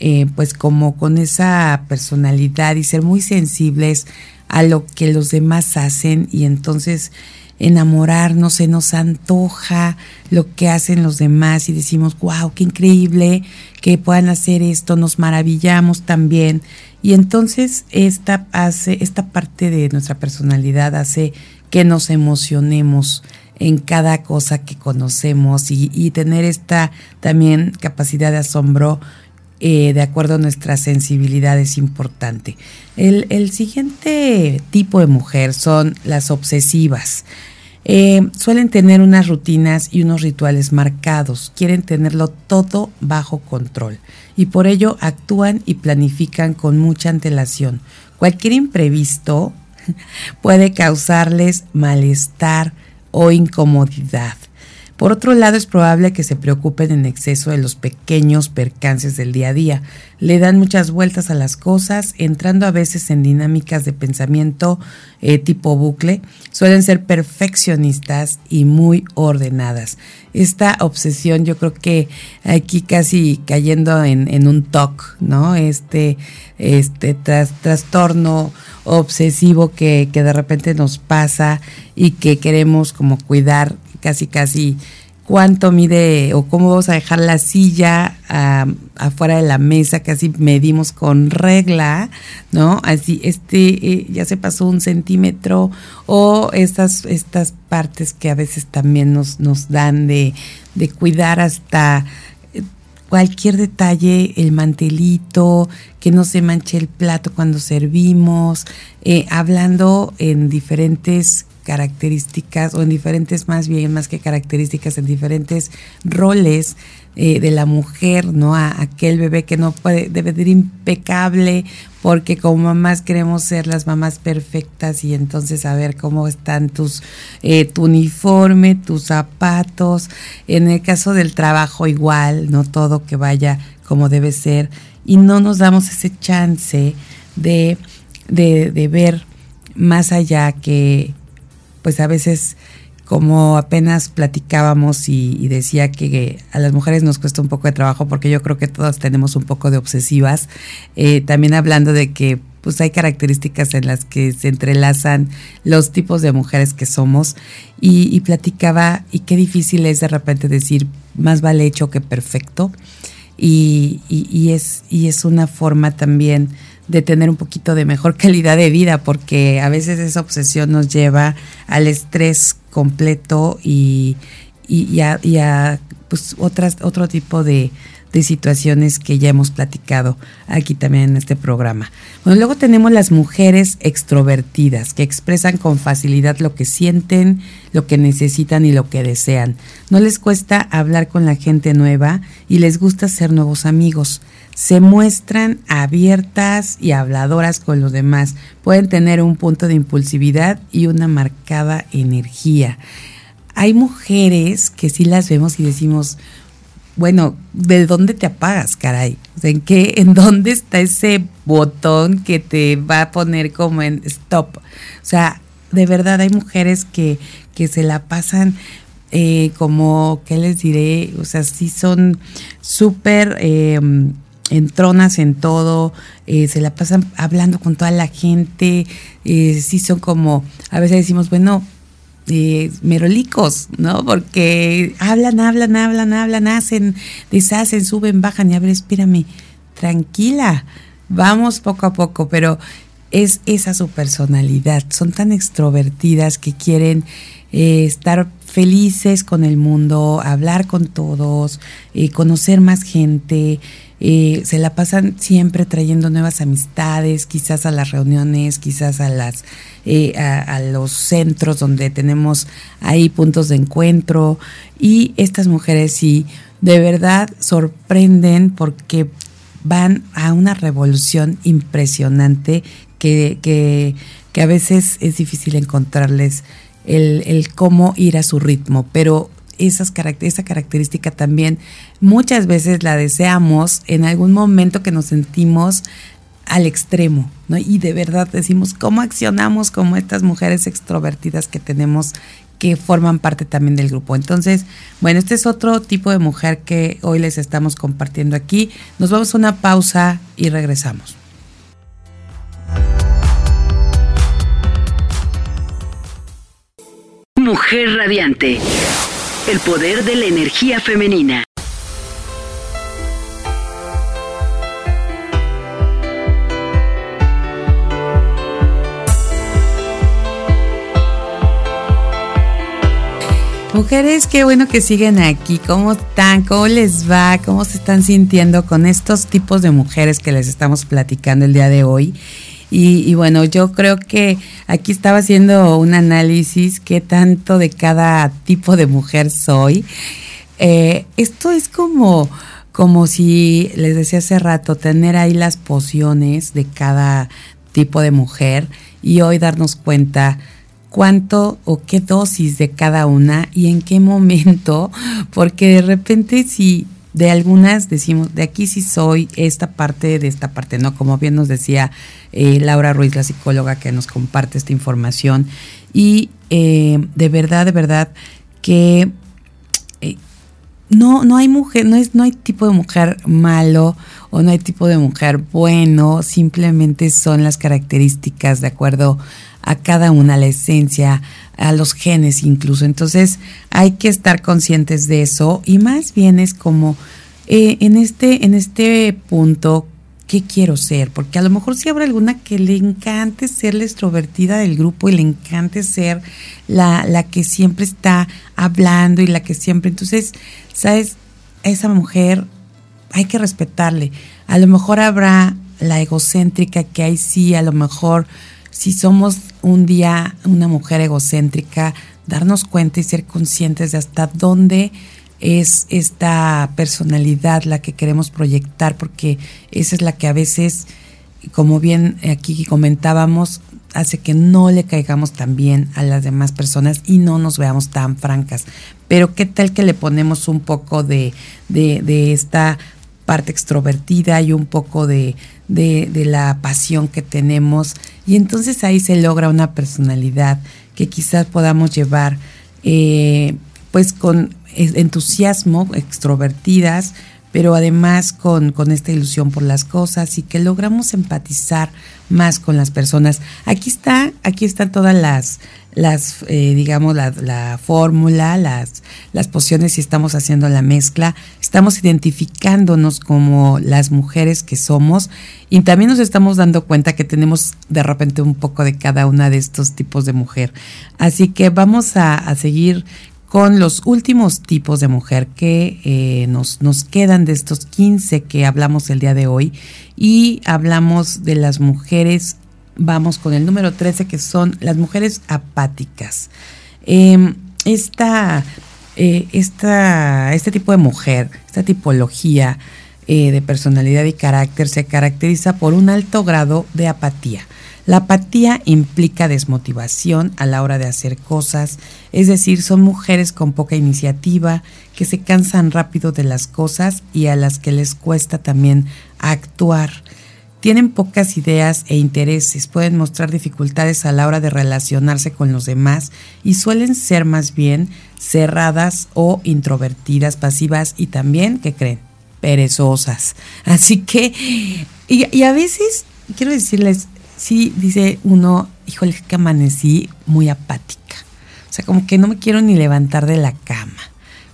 eh, pues como con esa personalidad y ser muy sensibles a lo que los demás hacen y entonces enamorarnos, se nos antoja lo que hacen los demás y decimos, wow, qué increíble que puedan hacer esto, nos maravillamos también. Y entonces esta, hace, esta parte de nuestra personalidad hace que nos emocionemos en cada cosa que conocemos y, y tener esta también capacidad de asombro eh, de acuerdo a nuestra sensibilidad es importante. El, siguiente tipo de mujer son las obsesivas. Eh, suelen tener unas rutinas y unos rituales marcados, quieren tenerlo todo bajo control y por ello actúan y planifican con mucha antelación. Cualquier imprevisto *laughs* puede causarles malestar o incomodidad. Por otro lado, es probable que se preocupen en exceso de los pequeños percances del día a día. Le dan muchas vueltas a las cosas, entrando a veces en dinámicas de pensamiento eh, tipo bucle. Suelen ser perfeccionistas y muy ordenadas. Esta obsesión, yo creo que aquí casi cayendo en, un TOC, ¿no? Este, este trastorno obsesivo que, que de repente nos pasa y que queremos como cuidar casi casi cuánto mide o cómo vamos a dejar la silla afuera de la mesa, casi medimos con regla, ¿no? Así, este eh, ya se pasó un centímetro o estas, estas partes que a veces también nos, nos dan de, de cuidar hasta eh, cualquier detalle, el mantelito, que no se manche el plato cuando servimos, eh, hablando en diferentes características o en diferentes más bien más que características en diferentes roles eh, de la mujer no a aquel bebé que no puede debe ser impecable porque como mamás queremos ser las mamás perfectas y entonces a ver cómo están tus eh, tu uniforme tus zapatos. En el caso del trabajo igual no todo que vaya como debe ser. Y no nos damos ese chance de, de, de ver más allá que pues a veces como apenas platicábamos y, decía que, a las mujeres nos cuesta un poco de trabajo porque yo creo que todas tenemos un poco de obsesivas, eh, también hablando de que pues hay características en las que se entrelazan los tipos de mujeres que somos. Y, platicaba y qué difícil es de repente decir más vale hecho que perfecto y, y es, y es una forma también de tener un poquito de mejor *laughs* calidad de vida, porque a veces esa obsesión nos lleva al estrés completo y, y, a, pues otras, otro tipo de, de situaciones que ya hemos platicado aquí también en este programa. Bueno, luego tenemos las mujeres extrovertidas que expresan con facilidad lo que sienten, lo que necesitan y lo que desean. No les cuesta hablar con la gente nueva y les gusta ser nuevos amigos. Se muestran abiertas y habladoras con los demás. Pueden tener un punto de impulsividad y una marcada energía. Hay mujeres que sí las vemos y decimos, bueno, ¿de dónde te apagas, caray? ¿En qué, en dónde está ese botón que te va a poner como en stop? O sea, de verdad hay mujeres que, que se la pasan eh, como, ¿qué les diré? O sea, sí son súper eh, entronas en todo, eh, se la pasan hablando con toda la gente, eh, sí son como, a veces decimos, bueno, eh, merolicos, ¿no? Porque hablan, hablan, hablan, hablan, hacen, deshacen, suben, bajan y a ver, espérame, tranquila, vamos poco a poco, pero es esa su personalidad, son tan extrovertidas que quieren eh, estar felices con el mundo, hablar con todos, conocer más gente, eh, se la pasan siempre trayendo nuevas amistades, quizás a las reuniones, quizás a las eh, a, los centros donde tenemos ahí puntos de encuentro. Y estas mujeres sí de verdad sorprenden porque van a una revolución impresionante que, que, que a veces es difícil encontrarles el, el, cómo ir a su ritmo, pero esa característica también muchas veces la deseamos en algún momento que nos sentimos al extremo, ¿no? Y de verdad decimos, ¿cómo accionamos como estas mujeres extrovertidas que tenemos que forman parte también del grupo? Entonces, bueno, este es otro tipo de mujer que hoy les estamos compartiendo aquí. Nos vamos a una pausa y regresamos. Mujer Radiante. El poder de la energía femenina. Mujeres, qué bueno que siguen aquí. ¿Cómo están? ¿Cómo les va? ¿Cómo se están sintiendo con estos tipos de mujeres que les estamos platicando el día de hoy? Y, bueno, yo creo que aquí estaba haciendo un análisis qué tanto de cada tipo de mujer soy. Eh, esto es como, como si, les decía hace rato, tener ahí las pociones de cada tipo de mujer y hoy darnos cuenta cuánto o qué dosis de cada una y en qué momento, porque de repente si de algunas decimos, de aquí sí soy esta parte, de esta parte, ¿no? Como bien nos decía eh, Laura Ruiz, la psicóloga que nos comparte esta información. Y eh, de verdad, de verdad, que eh, no, no hay mujer, no, es, no hay tipo de mujer malo o no hay tipo de mujer bueno, simplemente son las características de acuerdo a cada una, la esencia, a los genes incluso. Entonces hay que estar conscientes de eso y más bien es como eh, en, este, en este punto, ¿qué quiero ser? Porque a lo mejor si habrá alguna que le encante ser la extrovertida del grupo y le encante ser la, la que siempre está hablando y la que siempre, entonces, ¿sabes? Esa mujer hay que respetarle. A lo mejor habrá la egocéntrica que hay sí, a lo mejor si somos un día una mujer egocéntrica, darnos cuenta y ser conscientes de hasta dónde es esta personalidad la que queremos proyectar, porque esa es la que a veces, como bien aquí comentábamos, hace que no le caigamos tan bien a las demás personas y no nos veamos tan francas. Pero qué tal que le ponemos un poco de, de, esta parte extrovertida y un poco de, de, la pasión que tenemos y entonces ahí se logra una personalidad que quizás podamos llevar eh, pues con entusiasmo, extrovertidas, pero además con, con, esta ilusión por las cosas y que logramos empatizar más con las personas. Aquí está, aquí están todas las, las eh, digamos, la, la fórmula, las, las pociones y estamos haciendo la mezcla. Estamos identificándonos como las mujeres que somos y también nos estamos dando cuenta que tenemos de repente un poco de cada una de estos tipos de mujer. Así que vamos a seguir con los últimos tipos de mujer que eh, nos, nos quedan de estos 15 que hablamos el día de hoy y hablamos de las mujeres, vamos con el número 13 que son las mujeres apáticas. Em, esta, eh, esta, este tipo de mujer, esta tipología eh, de personalidad y carácter se caracteriza por un alto grado de apatía la apatía implica desmotivación a la hora de hacer cosas, es decir, son mujeres con poca iniciativa, que se cansan rápido de las cosas y a las que les cuesta también actuar. Tienen pocas ideas e intereses, pueden mostrar dificultades a la hora de relacionarse con los demás y suelen ser más bien cerradas o introvertidas, pasivas y también, ¿qué creen? Perezosas. Así que, y, a veces, quiero decirles, sí dice uno, híjole, que amanecí muy apática. O sea, como que no me quiero ni levantar de la cama.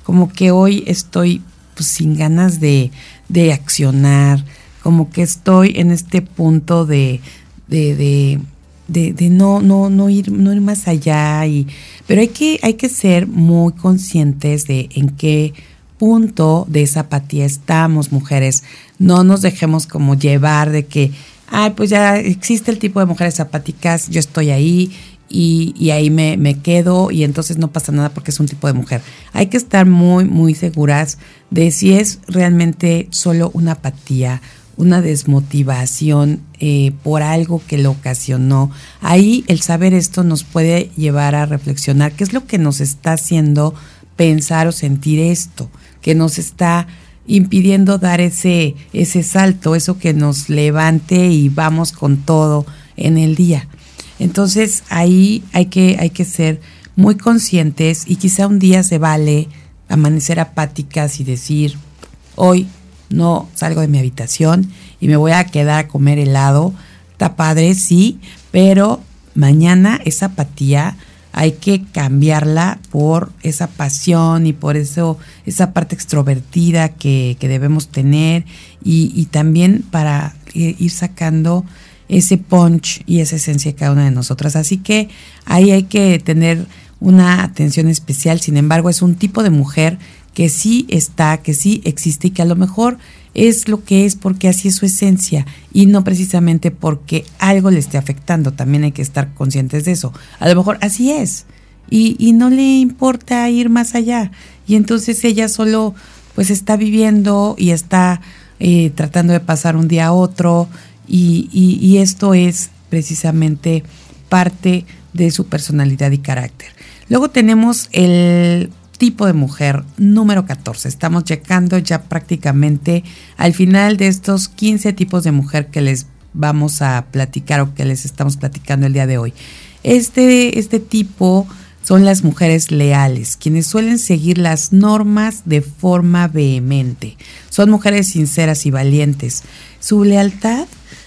Como que hoy estoy pues, sin ganas de, de accionar. Como que estoy en este punto de, de, de, no, no, no, ir, no ir más allá. Y, pero hay que, hay que ser muy conscientes de en qué punto de esa apatía estamos, mujeres. No nos dejemos como llevar de que ay, pues ya existe el tipo de mujeres apáticas, yo estoy ahí y, ahí me, me, quedo y entonces no pasa nada porque es un tipo de mujer. Hay que estar muy, muy seguras de si es realmente solo una apatía, una desmotivación eh, por algo que lo ocasionó. Ahí el saber esto nos puede llevar a reflexionar qué es lo que nos está haciendo pensar o sentir esto, que nos está impidiendo dar ese, ese salto, eso que nos levante y vamos con todo en el día. Entonces ahí hay que, hay que ser muy conscientes y quizá un día se vale amanecer apáticas y decir, hoy no salgo de mi habitación y me voy a quedar a comer helado. Está padre, sí, pero mañana esa apatía hay que cambiarla por esa pasión y por eso esa parte extrovertida que, debemos tener y, también para ir sacando ese punch y esa esencia de cada una de nosotras. Así que ahí hay que tener una atención especial, sin embargo es un tipo de mujer que sí está, que sí existe y que a lo mejor es lo que es porque así es su esencia y no precisamente porque algo le esté afectando. También hay que estar conscientes de eso. A lo mejor así es y, y no le importa ir más allá. Y entonces ella solo pues está viviendo y está eh, tratando de pasar un día a otro y, esto es precisamente parte de su personalidad y carácter. Luego tenemos el tipo de mujer número 14. Estamos checando ya prácticamente al final de estos 15 tipos de mujer que les vamos a platicar o que les estamos platicando el día de hoy. Este, este tipo son las mujeres leales, quienes suelen seguir las normas de forma vehemente. Son mujeres sinceras y valientes. Su lealtad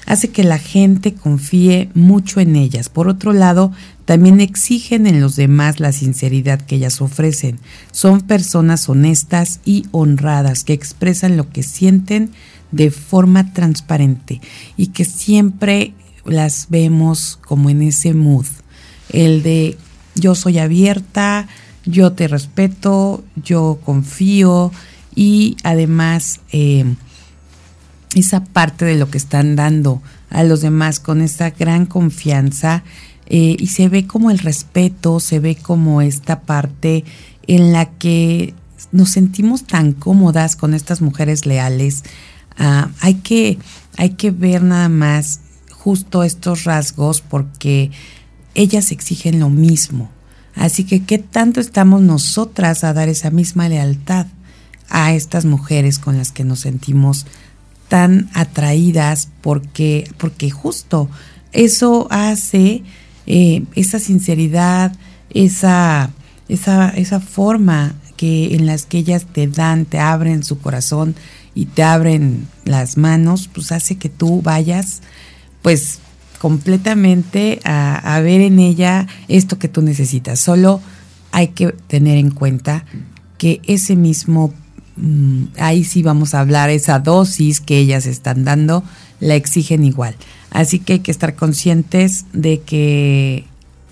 hace que la gente confíe mucho en ellas. Por otro lado, también exigen en los demás la sinceridad que ellas ofrecen. Son personas honestas y honradas que expresan lo que sienten de forma transparente y que siempre las vemos como en ese mood, el de yo soy abierta, yo te respeto, yo confío y además eh, esa parte de lo que están dando a los demás con esa gran confianza eh, y se ve como el respeto, se ve como esta parte en la que nos sentimos tan cómodas con estas mujeres leales. Ah, hay, que, hay que ver nada más justo estos rasgos porque ellas exigen lo mismo. Así que, ¿qué tanto estamos nosotras a dar esa misma lealtad a estas mujeres con las que nos sentimos tan atraídas? Porque, porque justo eso hace eh, esa sinceridad, esa, esa, esa forma que en las que ellas te dan, te abren su corazón y te abren las manos, pues hace que tú vayas, pues completamente a, ver en ella esto que tú necesitas. Solo hay que tener en cuenta que ese mismo, mm, ahí sí vamos a hablar, esa dosis que ellas están dando, la exigen igual. Así que hay que estar conscientes de que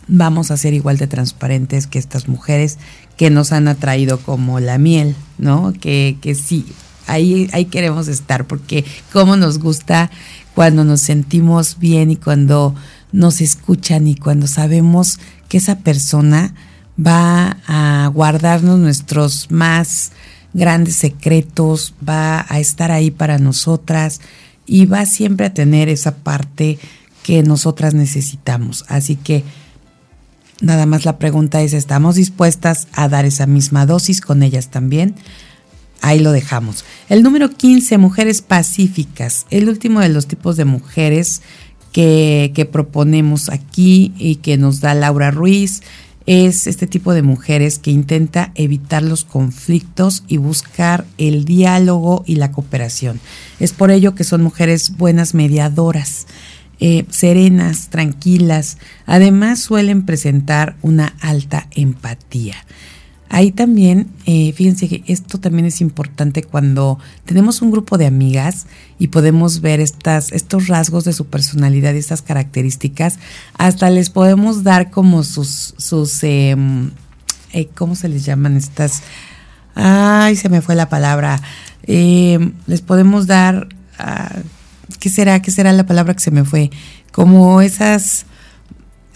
vamos a ser igual de transparentes que estas mujeres que nos han atraído como la miel, ¿no? Que, que sí, ahí, ahí queremos estar porque como nos gusta cuando nos sentimos bien y cuando nos escuchan y cuando sabemos que esa persona va a guardarnos nuestros más grandes secretos, va a estar ahí para nosotras y va siempre a tener esa parte que nosotras necesitamos. Así que nada más la pregunta es, ¿estamos dispuestas a dar esa misma dosis con ellas también? Ahí lo dejamos. El número 15, mujeres pacíficas. El último de los tipos de mujeres que, que proponemos aquí y que nos da Laura Ruiz es este tipo de mujeres que intenta evitar los conflictos y buscar el diálogo y la cooperación. Es por ello que son mujeres buenas mediadoras, eh, serenas, tranquilas. Además suelen presentar una alta empatía. Ahí también, eh, fíjense que esto también es importante cuando tenemos un grupo de amigas y podemos ver estas, estos rasgos de su personalidad y estas características, hasta les podemos dar como sus, sus em, eh, ¿cómo se les llaman estas? Ay, se me fue la palabra. Em, les podemos dar, ah, ¿qué será? ¿Qué será la palabra que se me fue? Como esas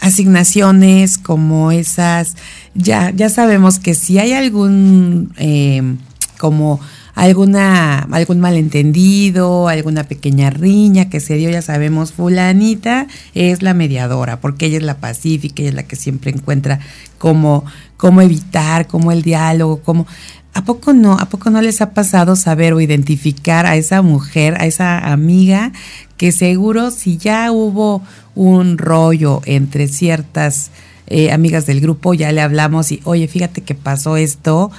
asignaciones, como esas, ya, ya sabemos que si hay algún, em, como alguna, algún malentendido, alguna pequeña riña que se dio, ya sabemos, fulanita es la mediadora, porque ella es la pacífica, ella es la que siempre encuentra cómo, cómo evitar, cómo el diálogo, cómo... ¿A poco no? ¿A poco no les ha pasado saber o identificar a esa mujer, a esa amiga que seguro si ya hubo un rollo entre ciertas eh, amigas del grupo, ya le hablamos y, oye, fíjate que pasó esto.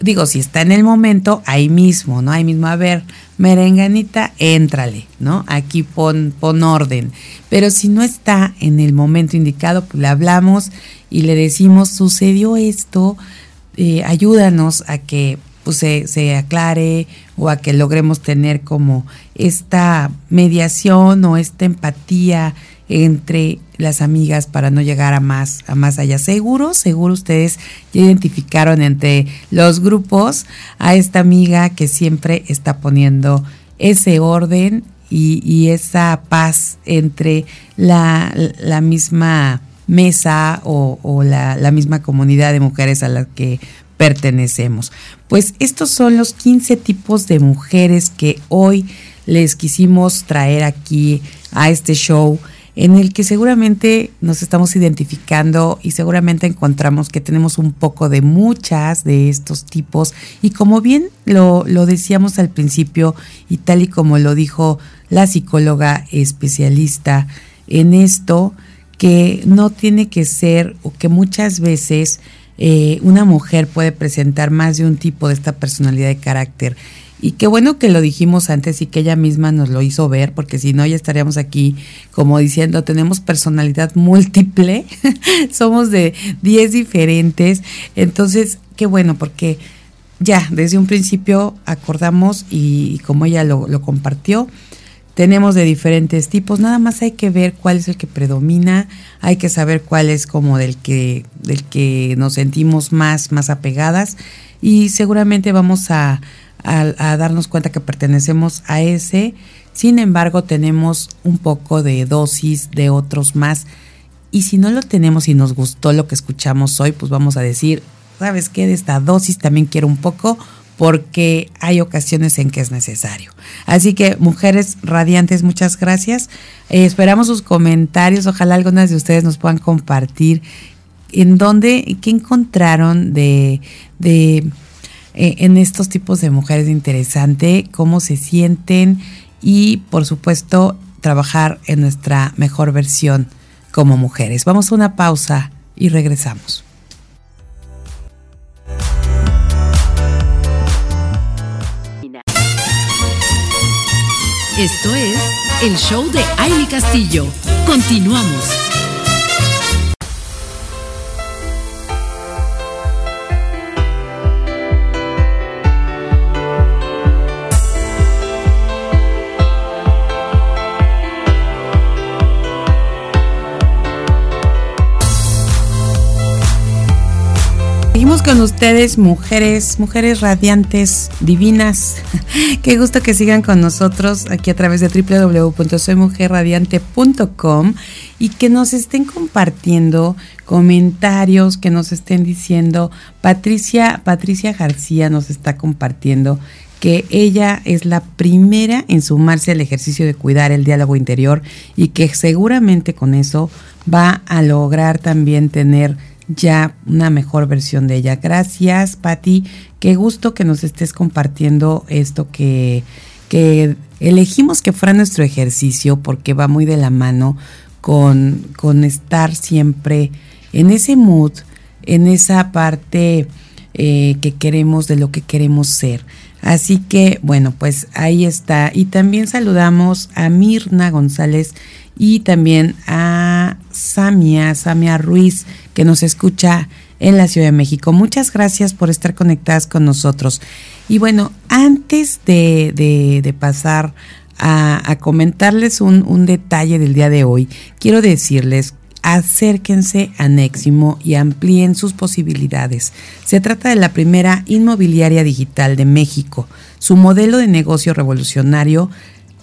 Digo, si está en el momento, ahí mismo, ¿no? Ahí mismo, a ver, merenganita, éntrale, ¿no? Aquí pon, pon orden. Pero si no está en el momento indicado, pues le hablamos y le decimos, sucedió esto, eh, ayúdanos a que pues, se, se, aclare o a que logremos tener como esta mediación o esta empatía entre las amigas para no llegar a más, a más allá. Seguro, seguro ustedes ya identificaron entre los grupos a esta amiga que siempre está poniendo ese orden y, esa paz entre la, misma mesa o, la, misma comunidad de mujeres a la que pertenecemos. Pues estos son los 15 tipos de mujeres que hoy les quisimos traer aquí a este show en el que seguramente nos estamos identificando y seguramente encontramos que tenemos un poco de muchas de estos tipos. Y como bien lo, lo decíamos al principio y tal y como lo dijo la psicóloga especialista en esto, que no tiene que ser o que muchas veces eh, una mujer puede presentar más de un tipo de esta personalidad de carácter. Y qué bueno que lo dijimos antes y que ella misma nos lo hizo ver, porque si no ya estaríamos aquí como diciendo, tenemos personalidad múltiple, *laughs* somos de 10 diferentes. Entonces, qué bueno, porque ya desde un principio acordamos y, como ella lo, lo compartió, tenemos de diferentes tipos, nada más hay que ver cuál es el que predomina, hay que saber cuál es como del que, del que nos sentimos más, más apegadas y seguramente vamos a, a, darnos cuenta que pertenecemos a ese. Sin embargo, tenemos un poco de dosis de otros más. Y si no lo tenemos y nos gustó lo que escuchamos hoy, pues vamos a decir, ¿sabes qué? De esta dosis también quiero un poco porque hay ocasiones en que es necesario. Así que, mujeres radiantes, muchas gracias. Eh, esperamos sus comentarios. Ojalá algunas de ustedes nos puedan compartir en dónde, qué encontraron de, de eh, en estos tipos de mujeres interesante, cómo se sienten y por supuesto trabajar en nuestra mejor versión como mujeres. Vamos a una pausa y regresamos. Esto es el show de Aile Castillo. Continuamos. Con ustedes, mujeres, mujeres radiantes, divinas. *laughs* Qué gusto que sigan con nosotros aquí a través de www.soymujerradiante.com y que nos estén compartiendo comentarios, que nos estén diciendo. Patricia, Patricia García nos está compartiendo que ella es la primera en sumarse al ejercicio de cuidar el diálogo interior y que seguramente con eso va a lograr también tener ya una mejor versión de ella. Gracias, Patti. Qué gusto que nos estés compartiendo esto que, que elegimos que fuera nuestro ejercicio porque va muy de la mano con, con estar siempre en ese mood, en esa parte eh, que queremos, de lo que queremos ser. Así que, bueno, pues ahí está. Y también saludamos a Mirna González y también a Samia, Samia Ruiz, que nos escucha en la Ciudad de México. Muchas gracias por estar conectadas con nosotros. Y bueno, antes de, pasar a, comentarles un, un, detalle del día de hoy, quiero decirles acérquense a Neximo y amplíen sus posibilidades. Se trata de la primera inmobiliaria digital de México. Su modelo de negocio revolucionario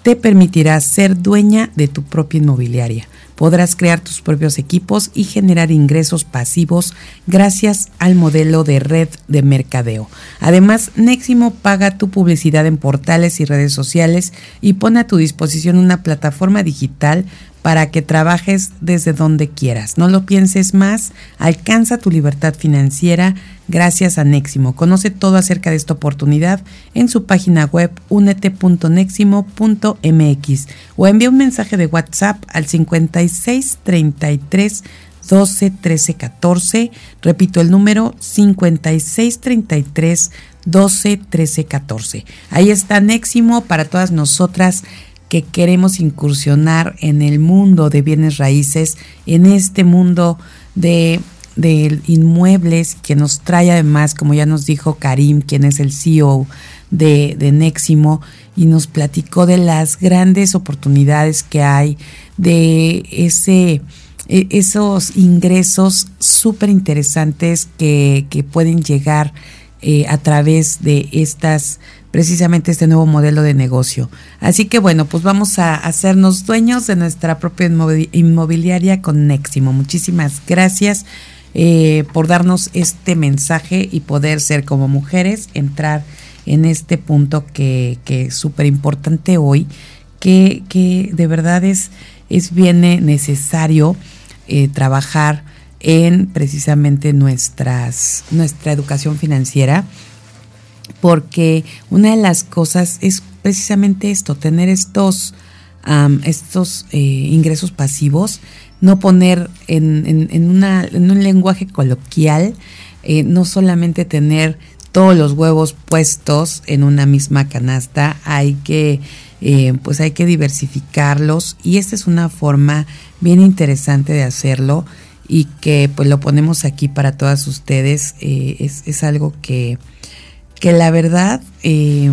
te permitirá ser dueña de tu propia inmobiliaria. Podrás crear tus propios equipos y generar ingresos pasivos gracias al modelo de red de mercadeo. Además, Neximo paga tu publicidad en portales y redes sociales y pone a tu disposición una plataforma digital para que trabajes desde donde quieras. No lo pienses más, alcanza tu libertad financiera gracias a Neximo. Conoce todo acerca de esta oportunidad en su página web unete.neximo.mx o envía un mensaje de WhatsApp al 56 33 12 13 14. Repito el número 56 33 12 13 14. Ahí está Neximo para todas nosotras que queremos incursionar en el mundo de bienes raíces, en este mundo de, inmuebles que nos trae además, como ya nos dijo Karim, quien es el CEO de, de Neximo y nos platicó de las grandes oportunidades que hay, de ese e, esos ingresos súper interesantes que, que, pueden llegar eh, a través de estas precisamente este nuevo modelo de negocio. Así que bueno, pues vamos a hacernos dueños de nuestra propia inmobiliaria con Neximo. Muchísimas gracias eh, por darnos este mensaje y poder ser como mujeres, entrar en este punto que, que es súper importante hoy, que, que, de verdad es, es bien necesario eh, trabajar en precisamente nuestras, nuestra educación financiera porque una de las cosas es precisamente esto, tener estos, estos eh, ingresos pasivos, no poner en, en, un lenguaje coloquial, eh, no solamente tener todos los huevos puestos en una misma canasta, hay que, eh, pues hay que diversificarlos y esta es una forma bien interesante de hacerlo y que pues lo ponemos aquí para todas ustedes. es, es, algo que, que la verdad eh,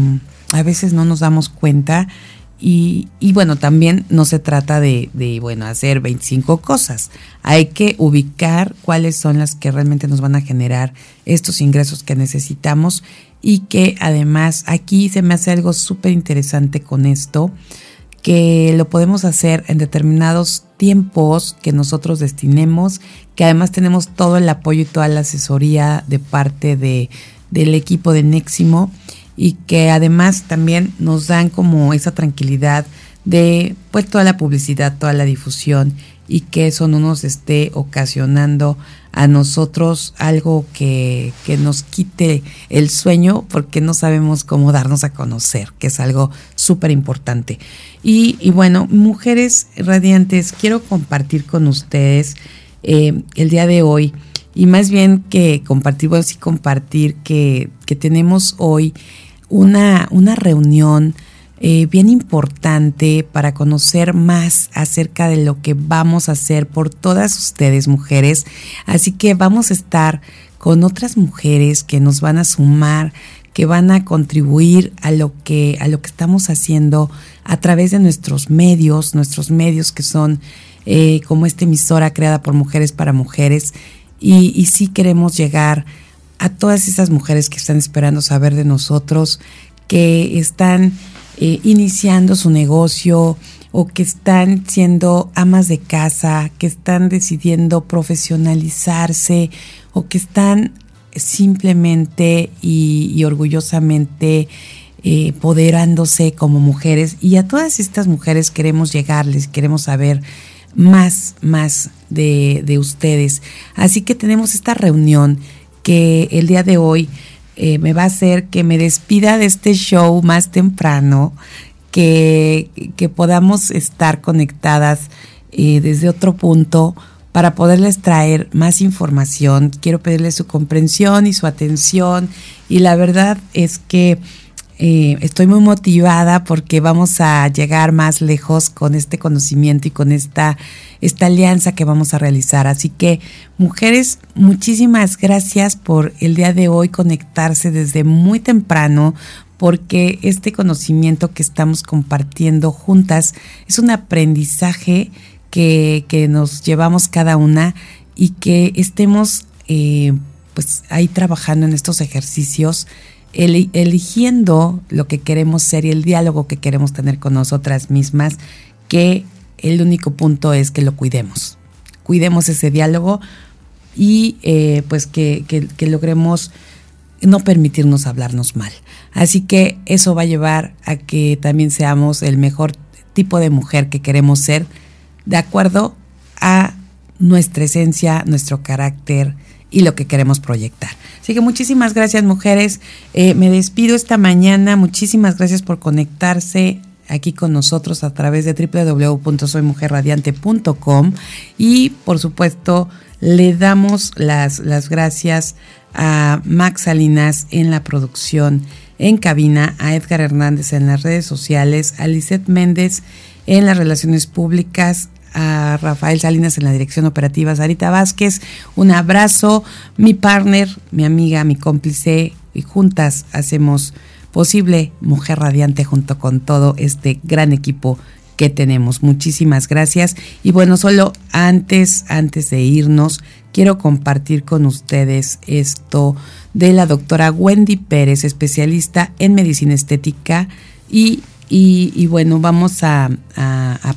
a veces no nos damos cuenta y, y, bueno, también no se trata de, de, bueno, hacer 25 cosas. Hay que ubicar cuáles son las que realmente nos van a generar estos ingresos que necesitamos y que además aquí se me hace algo súper interesante con esto, que lo podemos hacer en determinados tiempos que nosotros destinemos, que además tenemos todo el apoyo y toda la asesoría de parte de, del equipo de Neximo y que además también nos dan como esa tranquilidad de pues toda la publicidad, toda la difusión y que eso no nos esté ocasionando a nosotros algo que, que nos quite el sueño porque no sabemos cómo darnos a conocer, que es algo súper importante. Y, bueno, mujeres radiantes, quiero compartir con ustedes eh, el día de hoy y más bien que compartimos y compartir que, que tenemos hoy una, una reunión eh, bien importante para conocer más acerca de lo que vamos a hacer por todas ustedes mujeres. Así que vamos a estar con otras mujeres que nos van a sumar, que van a contribuir a lo que, a lo que estamos haciendo a través de nuestros medios, nuestros medios que son eh, como esta emisora creada por mujeres para mujeres y, y sí queremos llegar a todas esas mujeres que están esperando saber de nosotros, que están eh, iniciando su negocio o que están siendo amas de casa, que están decidiendo profesionalizarse o que están simplemente y, orgullosamente eh, poderándose como mujeres. Y a todas estas mujeres queremos llegarles, queremos saber más, más de, de ustedes. Así que tenemos esta reunión que el día de hoy eh, me va a hacer que me despida de este show más temprano, que, que podamos estar conectadas eh, desde otro punto para poderles traer más información. Quiero pedirles su comprensión y su atención y la verdad es que eh, estoy muy motivada porque vamos a llegar más lejos con este conocimiento y con esta, esta alianza que vamos a realizar. Así que, mujeres, muchísimas gracias por el día de hoy conectarse desde muy temprano porque este conocimiento que estamos compartiendo juntas es un aprendizaje que, que nos llevamos cada una y que estemos eh, pues ahí trabajando en estos ejercicios eligiendo lo que queremos ser y el diálogo que queremos tener con nosotras mismas, que el único punto es que lo cuidemos. Cuidemos ese diálogo y eh, pues que, que, logremos no permitirnos hablarnos mal. Así que eso va a llevar a que también seamos el mejor tipo de mujer que queremos ser de acuerdo a nuestra esencia, nuestro carácter y lo que queremos proyectar. Así que muchísimas gracias mujeres. Eh, me despido esta mañana. Muchísimas gracias por conectarse aquí con nosotros a través de www.soymujerradiante.com y por supuesto le damos las, las gracias a Max Salinas en la producción en cabina, a Edgar Hernández en las redes sociales, a Lisette Méndez en las relaciones públicas, a Rafael Salinas en la dirección operativa, Sarita Vázquez, un abrazo, mi partner, mi amiga, mi cómplice, y juntas hacemos posible Mujer Radiante junto con todo este gran equipo que tenemos. Muchísimas gracias. Y bueno, solo antes, antes de irnos, quiero compartir con ustedes esto de la doctora Wendy Pérez, especialista en medicina estética y y, bueno, vamos a,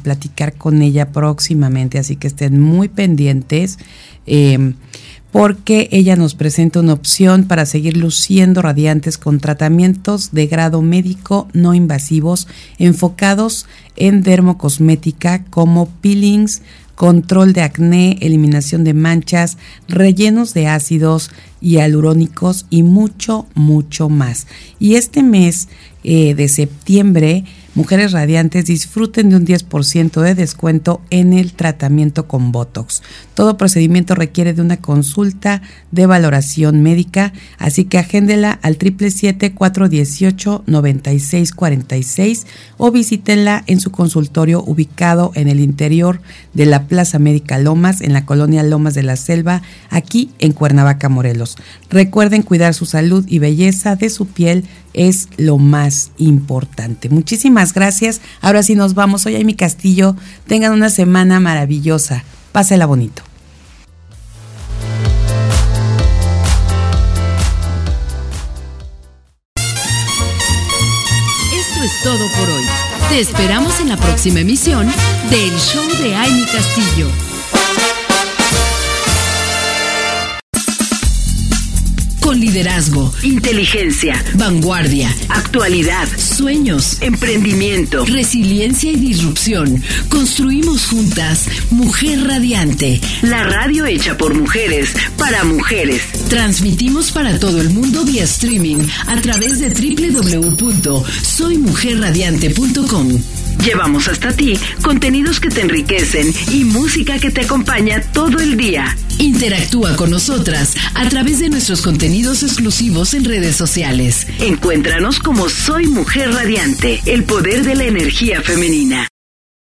platicar con ella próximamente, así que estén muy pendientes. Em, porque ella nos presenta una opción para seguir luciendo radiantes con tratamientos de grado médico no invasivos enfocados en dermocosmética como peelings, control de acné, eliminación de manchas, rellenos de ácidos hialurónicos y mucho, mucho más. Y este mes eh, de septiembre Mujeres Radiantes disfruten de un 10% de descuento en el tratamiento con Botox. Todo procedimiento requiere de una consulta de valoración médica, así que agéndela al 777-418-9646 o visítenla en su consultorio ubicado en el interior de la Plaza Médica Lomas, en la colonia Lomas de la Selva, aquí en Cuernavaca, Morelos. Recuerden cuidar su salud y belleza de su piel es lo más importante. Muchísimas gracias. Ahora sí nos vamos. Hoy en mi castillo. Tengan una semana maravillosa. Pásela bonito. Esto es todo por hoy. Te esperamos en la próxima emisión del Show de Amy Castillo. Liderazgo, inteligencia, vanguardia, actualidad, sueños, emprendimiento, resiliencia y disrupción. Construimos juntas Mujer Radiante, la radio hecha por mujeres para mujeres. Transmitimos para todo el mundo vía streaming a través de www.soymujerradiante.com. Llevamos hasta ti contenidos que te enriquecen y música que te acompaña todo el día. Interactúa con nosotras a través de nuestros contenidos exclusivos en redes sociales. Encuéntranos como Soy Mujer Radiante, el poder de la energía femenina.